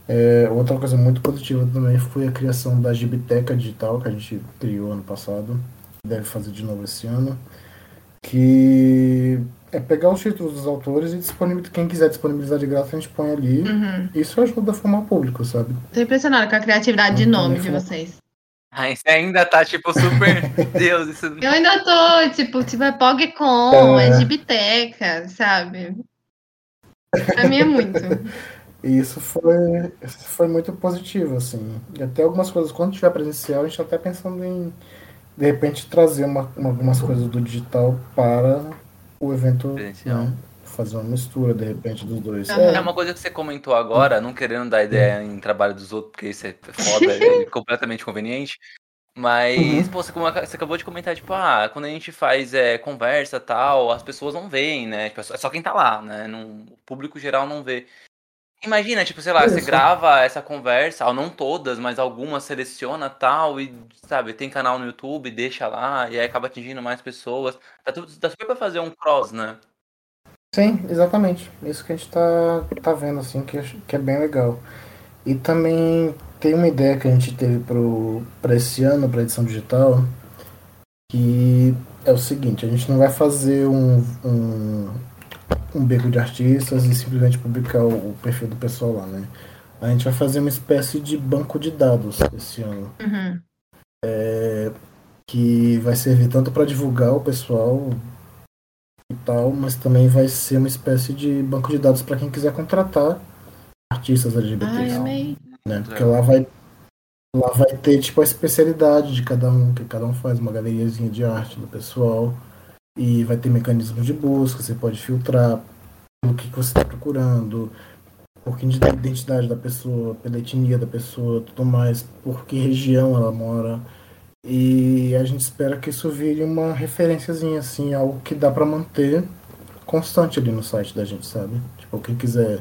Speaker 3: É, outra coisa muito positiva também foi a criação da Gibiteca Digital que a gente criou ano passado. Deve fazer de novo esse ano. Que é pegar os títulos dos autores e disponibilizar, quem quiser disponibilizar de graça, a gente põe ali.
Speaker 1: Uhum.
Speaker 3: Isso ajuda a formar público, sabe?
Speaker 1: Tô impressionada com a criatividade de
Speaker 3: Então,
Speaker 1: nome de vocês.
Speaker 2: Ai, você ainda tá, tipo, super. Deus, isso.
Speaker 1: Eu ainda tô, tipo, tipo, é PogCon, é,
Speaker 3: É.
Speaker 1: Gibiteca, sabe? Pra mim é muito.
Speaker 3: E isso foi, isso foi muito positivo, assim. E até algumas coisas, quando tiver presencial, a gente tá até pensando em, de repente, trazer uma, uma- algumas coisas do digital para o evento,
Speaker 2: Presencial.
Speaker 3: né? Fazer uma mistura, de repente, dos dois.
Speaker 1: Aham.
Speaker 2: É uma coisa que você comentou agora, não querendo dar ideia em trabalho dos outros, porque isso é foda, é completamente conveniente. Mas,
Speaker 3: Uhum.
Speaker 2: pô, você, você acabou de comentar, tipo, ah, quando a gente faz é, conversa e tal, as pessoas não veem, né? Tipo, é só- é só quem tá lá, né? Não, o público geral não vê. Imagina, tipo, sei lá, você
Speaker 3: Isso.
Speaker 2: grava essa conversa, ou não todas, mas algumas seleciona tal, e, sabe, tem canal no YouTube, deixa lá, e aí acaba atingindo mais pessoas. Tá, tudo, tá super pra fazer um cross, né?
Speaker 3: Sim, exatamente. Isso que a gente tá, tá vendo, assim, que, que é bem legal. E também tem uma ideia que a gente teve pro, pra esse ano, pra edição digital, que é o seguinte, a gente não vai fazer um, um, um beco de artistas e simplesmente publicar o, o perfil do pessoal lá, né? A gente vai fazer uma espécie de banco de dados esse ano
Speaker 1: Uhum.
Speaker 3: que vai servir tanto para divulgar o pessoal e tal, mas também vai ser uma espécie de banco de dados para quem quiser contratar artistas
Speaker 1: Ai,
Speaker 3: LGBTs,
Speaker 1: amei.
Speaker 3: né? Porque lá vai lá vai ter tipo a especialidade de cada um, que cada um faz uma galeriazinha de arte do pessoal e vai ter mecanismos de busca, você pode filtrar pelo que que você está procurando, por que da identidade da pessoa, pela etnia da pessoa, tudo mais, por que região ela mora. E a gente espera que isso vire uma referenciazinha, assim, algo que dá pra manter constante ali no site da gente, sabe? Tipo, quem quiser,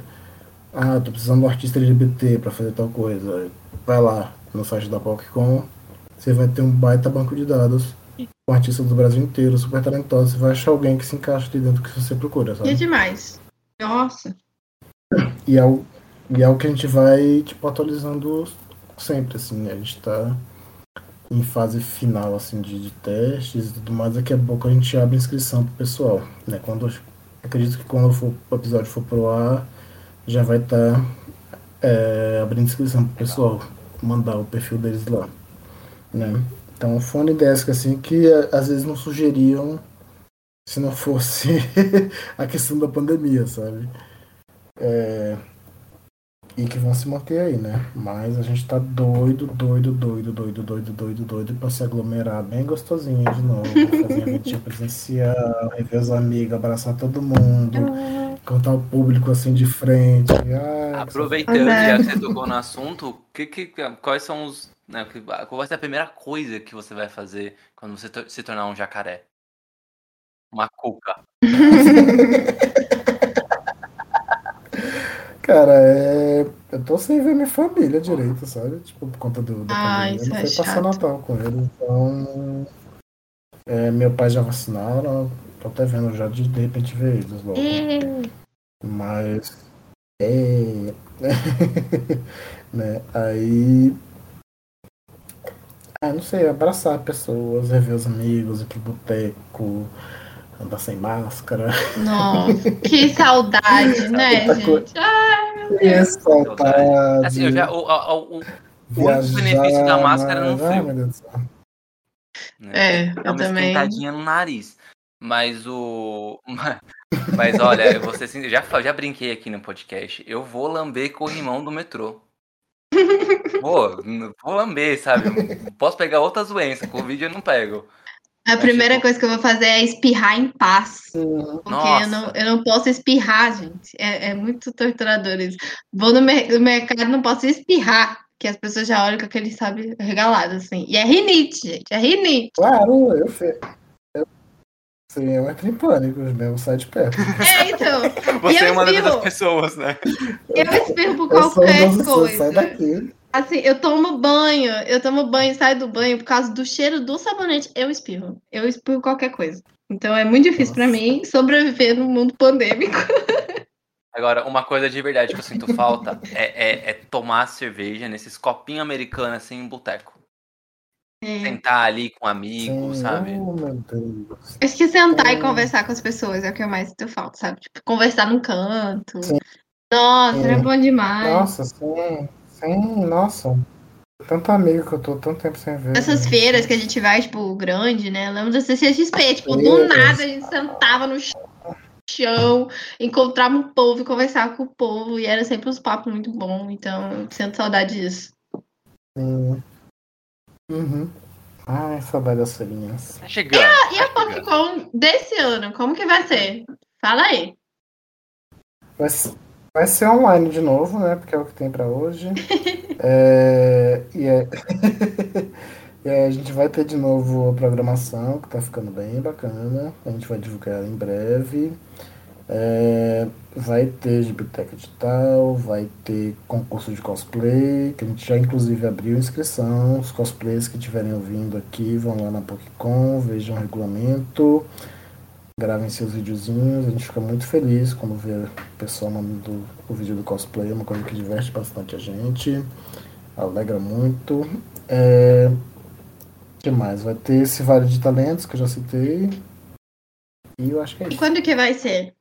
Speaker 3: ah, tô precisando de um artista LGBT pra fazer tal coisa, vai lá no site da PocCon, você vai ter um baita banco de dados com artistas do Brasil inteiro, super talentosos, você vai achar alguém que se encaixa ali dentro do que você procura, sabe?
Speaker 1: demais. Nossa.
Speaker 3: E é, o, e é o que a gente vai, tipo, atualizando sempre, assim, a gente tá em fase final, assim, de, de testes e tudo mais, daqui a pouco a gente abre inscrição pro pessoal, né, quando, acredito que quando for, o episódio for pro ar, já vai estar abrindo inscrição pro pessoal, mandar o perfil deles lá, né. Então ideias que, assim, que a- às vezes não sugeriam se não fosse a questão da pandemia, sabe? É, e que vão se manter aí, né? Mas a gente tá doido, doido, doido, doido, doido, doido, doido pra se aglomerar bem gostosinho de novo, fazer eventinho presencial, rever os amigos, abraçar todo mundo, contar o público assim de frente. Ai,
Speaker 2: Aproveitando,
Speaker 1: É.
Speaker 2: já que você tocou no assunto, que, que, quais são os. Né, qual vai ser a primeira coisa que você vai fazer quando você to- se tornar um jacaré? Uma cuca.
Speaker 3: Cara, é... eu tô sem ver minha família direito, sabe? Tipo, por conta do, da
Speaker 1: Ah,
Speaker 3: pandemia.
Speaker 1: isso
Speaker 3: Não
Speaker 1: é
Speaker 3: foi passar. Natal com ele. Então. é, meu pai já vacinaram. Tô até vendo já de, de repente ver eles logo.
Speaker 1: E-
Speaker 3: Mas. É. né? Aí. Ah, não sei, abraçar pessoas, rever os amigos, ir pro boteco, andar sem máscara.
Speaker 1: Nossa, que saudade, né,
Speaker 3: coisa.
Speaker 1: gente? Ai,
Speaker 3: E saudade.
Speaker 2: Assim, eu já, o, o, o-
Speaker 3: viajar,
Speaker 2: benefício da máscara não
Speaker 3: meu Deus do céu.
Speaker 2: Né?
Speaker 1: É,
Speaker 2: Dá
Speaker 1: eu
Speaker 2: uma
Speaker 1: também.
Speaker 2: esquentadinha no nariz. Mas o. Mas olha, você assim, já, fa- já brinquei aqui no podcast. Eu vou lamber corrimão do metrô. Vou, n- vou lamber, sabe? Posso pegar outras doenças, Covid eu não pego.
Speaker 1: A primeira coisa que eu vou fazer é espirrar em paz. Porque eu não, eu não posso espirrar, gente. É, é muito torturador isso. Vou no, mer- no mercado, não posso espirrar. Que as pessoas já olham com aquele sabe regalado, assim. E é rinite, gente. É rinite.
Speaker 3: Claro, eu sei. Eu, sim, eu entro em pânico, meu, sai de perto.
Speaker 1: É, então.
Speaker 2: Você
Speaker 1: eu
Speaker 2: é uma
Speaker 1: espirro.
Speaker 2: pessoas, né?
Speaker 1: Eu espirro por
Speaker 3: Eu sou
Speaker 1: qualquer coisa.
Speaker 3: sai daqui.
Speaker 1: Assim, eu tomo banho, eu tomo banho, saio do banho por causa do cheiro do sabonete, eu espirro. Eu espirro qualquer coisa. Então é muito difícil pra
Speaker 3: Nossa.
Speaker 1: mim sobreviver no mundo pandêmico.
Speaker 2: Agora, uma coisa de verdade que eu sinto falta é, é- é tomar cerveja nesses copinhos americanos assim em boteco.
Speaker 1: É.
Speaker 2: Sentar ali com amigos,
Speaker 3: Sim,
Speaker 2: sabe?
Speaker 3: Oh, meu Deus.
Speaker 1: Acho que sentar e
Speaker 3: É.
Speaker 1: conversar com as pessoas é o que eu mais sinto falta, sabe? Tipo, conversar num canto.
Speaker 3: Sim.
Speaker 1: Nossa,
Speaker 3: Sim.
Speaker 1: era bom demais.
Speaker 3: Nossa, sim, sim, nossa. Tanto amigo que eu tô tanto tempo sem ver.
Speaker 1: Essas
Speaker 3: gente.
Speaker 1: feiras que a gente vai, tipo, grande, né? Eu lembro da CCXP, tipo, do nada a gente sentava no chão, encontrava um povo e conversava com o povo, e era sempre uns papos muito bons, então eu sinto saudade disso.
Speaker 3: Sim. Uhum. Ai, saudade das feirinhas.
Speaker 2: Tá chegando.
Speaker 1: E a
Speaker 2: tá chegando.
Speaker 1: PopCon desse ano, como que vai ser? Fala aí.
Speaker 3: Vai, s- vai ser online de novo, né? Porque é o que tem pra hoje. É, e, é- e aí a gente vai ter de novo a programação, que tá ficando bem bacana. A gente vai divulgar em breve. É, vai ter biblioteca digital, vai ter concurso de cosplay, que a gente já inclusive abriu inscrição. Os cosplays que estiverem ouvindo aqui vão lá na PocCon, vejam o regulamento, gravem seus videozinhos. A gente fica muito feliz quando vê o pessoal mandando o vídeo do cosplay, é uma coisa que diverte bastante a gente, alegra muito. É, que mais? Vai ter esse Vale de Talentos que eu já citei. E eu acho que é
Speaker 1: E
Speaker 3: isso.
Speaker 1: quando que vai ser?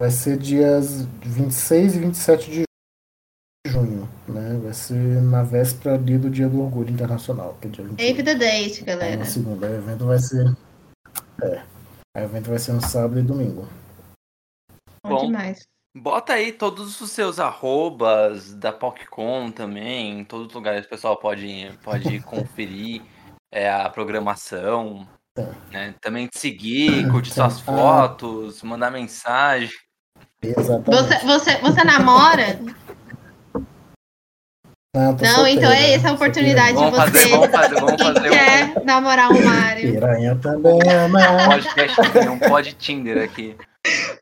Speaker 3: Vai ser dias 26 e 27 de junho, né? Vai ser na véspera ali do Dia do Orgulho Internacional, que é dia 28.
Speaker 1: Save the date, galera.
Speaker 3: na segunda, o evento vai ser. É. O evento vai ser no sábado e domingo.
Speaker 1: Bom demais.
Speaker 2: Bota aí todos os seus arrobas da PocCon também, em todos os lugares o pessoal pode, pode conferir é, a programação, né? Também te seguir, curtir suas
Speaker 3: Ah.
Speaker 2: fotos, mandar mensagem.
Speaker 3: Exatamente.
Speaker 1: Você, você, você namora?
Speaker 3: Não, tô
Speaker 1: Não,
Speaker 3: solteiro,
Speaker 1: então é essa a
Speaker 3: né?
Speaker 1: oportunidade de
Speaker 2: Vamos
Speaker 1: você.
Speaker 2: fazer, vamos fazer, vamos
Speaker 1: Quem
Speaker 2: fazer um
Speaker 1: quer namorar o Mário?
Speaker 3: Piranha também ama.
Speaker 2: podcast, um pod Tinder aqui.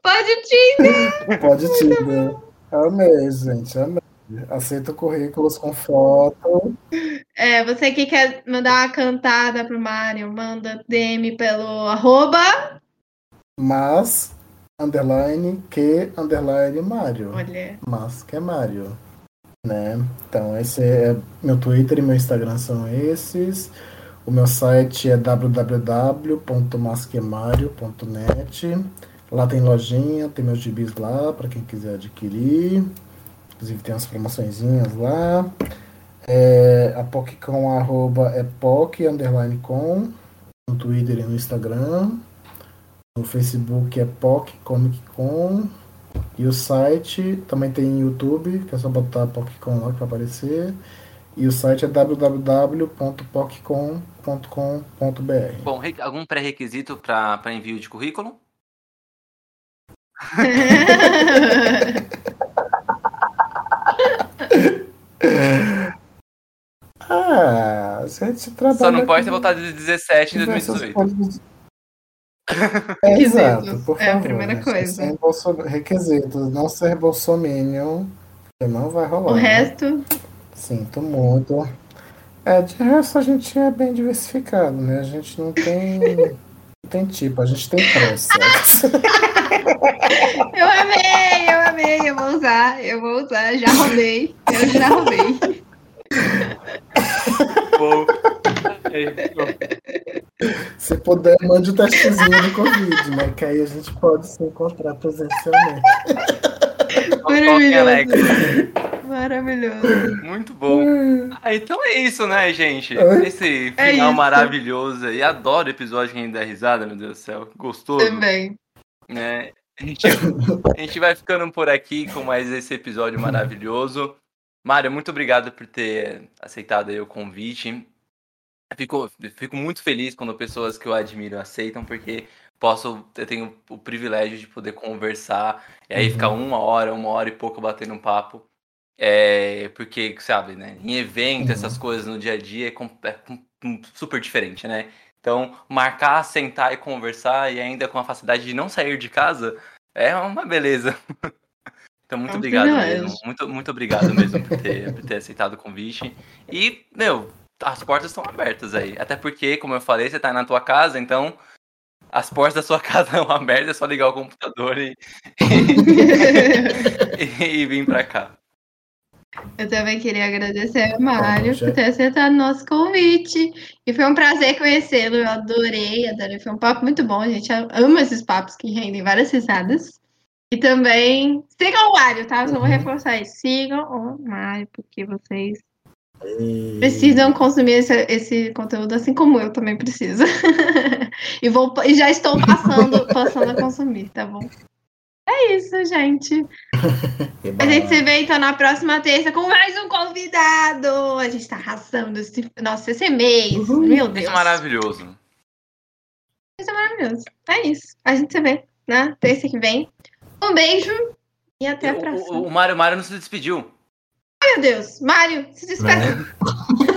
Speaker 1: Pode te.
Speaker 3: Pode Tinder. Amei, gente. Amei. Aceito currículos com foto.
Speaker 1: É, você que quer mandar uma cantada pro Mário, manda DM pelo arroba.
Speaker 3: Mas, underline, que, underline, Mário.
Speaker 1: Olha.
Speaker 3: Mas que é Mário. Né? Então, esse é meu Twitter e meu Instagram são esses. O meu site é www.masquemario.net. Lá tem lojinha, tem meus gibis lá para quem quiser adquirir. Inclusive tem umas promoçõezinhas lá. É, a PocCon arroba é POC underline com no Twitter e no Instagram. No Facebook é POC Comic. E o site também tem YouTube, que é só botar PocCon lá que vai aparecer. E o site é www.poccon.com.br.
Speaker 2: Bom, algum pré-requisito para envio de currículo?
Speaker 3: Ah, a gente trabalha.
Speaker 2: Só não pode ter voltado de 17 em
Speaker 3: diversas
Speaker 2: 2018.
Speaker 3: É, exato, por
Speaker 1: É a
Speaker 3: favor,
Speaker 1: primeira
Speaker 3: gente.
Speaker 1: coisa.
Speaker 3: Sem. Requisitos, não ser bolsominion, que não vai rolar.
Speaker 1: o resto.
Speaker 3: Sinto muito. É, de resto a gente é bem diversificado, né? A gente não tem. Não tem tipo, a gente tem pressa.
Speaker 1: Eu amei, eu amei, eu vou usar, eu vou usar, já roubei, eu já roubei.
Speaker 2: Bom, é, bom.
Speaker 3: Se puder, mande o testezinho do Covid, né? Que aí a gente pode se encontrar presencialmente.
Speaker 2: Alegre.
Speaker 1: Maravilhoso.
Speaker 2: Muito bom. Ah, então é isso, né, gente?
Speaker 3: É.
Speaker 2: Esse
Speaker 1: É
Speaker 2: final
Speaker 1: isso.
Speaker 2: maravilhoso. E adoro episódio que a gente dá risada, meu Deus do céu. Gostoso.
Speaker 1: Também.
Speaker 2: né? A gente, a gente vai ficando por aqui com mais esse episódio maravilhoso. Mário, muito obrigado por ter aceitado aí o convite. Fico, fico muito feliz quando pessoas que eu admiro aceitam, porque posso, eu tenho o privilégio de poder conversar e aí
Speaker 3: Uhum.
Speaker 2: ficar uma hora, uma hora e pouco batendo um papo. É, porque, sabe, né? Em evento,
Speaker 3: Uhum.
Speaker 2: essas coisas no dia a dia é, é super diferente, né? Então, marcar, sentar e conversar e ainda com a facilidade de não sair de casa é uma beleza. Então, muito
Speaker 1: É
Speaker 2: obrigado mesmo. Muito, muito obrigado mesmo por ter, por ter aceitado o convite. E, meu, as portas estão abertas aí. Até porque, como eu falei, você tá na tua casa, então as portas da sua casa estão abertas, é só ligar o computador e, e, e vir pra cá.
Speaker 1: Eu também queria agradecer ao Mário
Speaker 3: já-
Speaker 1: por ter aceitado o nosso convite. E foi um prazer conhecê-lo. Eu adorei, adorei. Foi um papo muito bom. A gente ama esses papos que rendem várias risadas. E também sigam o Mário, tá? Só vou
Speaker 3: Uhum.
Speaker 1: reforçar isso. Sigam o Mário, porque vocês
Speaker 3: E-
Speaker 1: precisam consumir esse, esse conteúdo assim como eu também preciso. e, vou, e já estou passando, passando a consumir, tá bom? É isso, gente. A gente se vê então na próxima terça com mais um convidado. A gente tá arrasando esse, nossa, esse mês.
Speaker 3: Uhul.
Speaker 1: Meu Deus.
Speaker 2: Isso é maravilhoso.
Speaker 1: Isso é maravilhoso. É isso. A gente se vê na terça que vem. Um beijo e até a
Speaker 2: O-
Speaker 1: próxima.
Speaker 2: O, o Mário, Mário não se despediu.
Speaker 1: Meu Deus. Mário, se despeça.
Speaker 3: Né?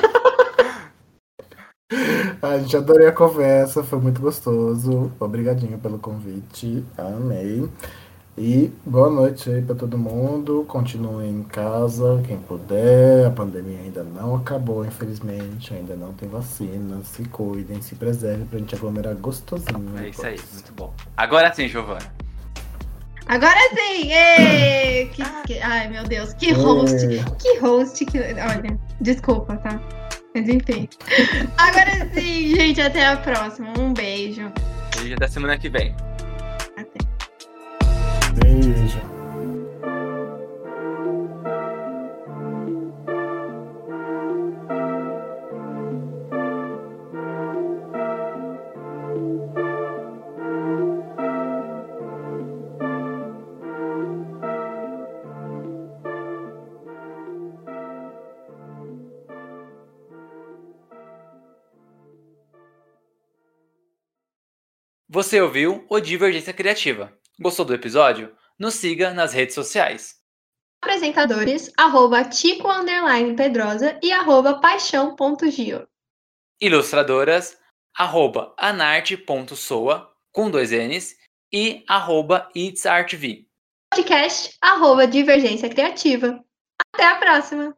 Speaker 3: A gente adorei a conversa, foi muito gostoso. Obrigadinho pelo convite, amei. E boa noite aí pra todo mundo. Continuem em casa, quem puder. A pandemia ainda não acabou, infelizmente. Ainda não tem vacina. Se cuidem, se preservem pra gente aglomerar gostosinho.
Speaker 2: É isso aí, muito bom. Agora sim, Giovana.
Speaker 1: Agora sim! Que, que- ai, meu Deus. Que host.
Speaker 3: Ei,
Speaker 1: Que host que. Olha, desculpa, tá? Mas enfim. Agora sim, gente. Até a próxima. Um beijo.
Speaker 2: E até semana que vem.
Speaker 1: Até.
Speaker 3: Beijo.
Speaker 2: Você ouviu o Divergência Criativa. Gostou do episódio? Nos siga nas redes sociais.
Speaker 1: Apresentadores, arroba Tico underline Pedrosa e arroba paixão.gio.
Speaker 2: Ilustradoras, arroba anarte.soa, com dois N's, e arroba itsartv.
Speaker 1: Podcast, arroba Divergência Criativa. Até a próxima!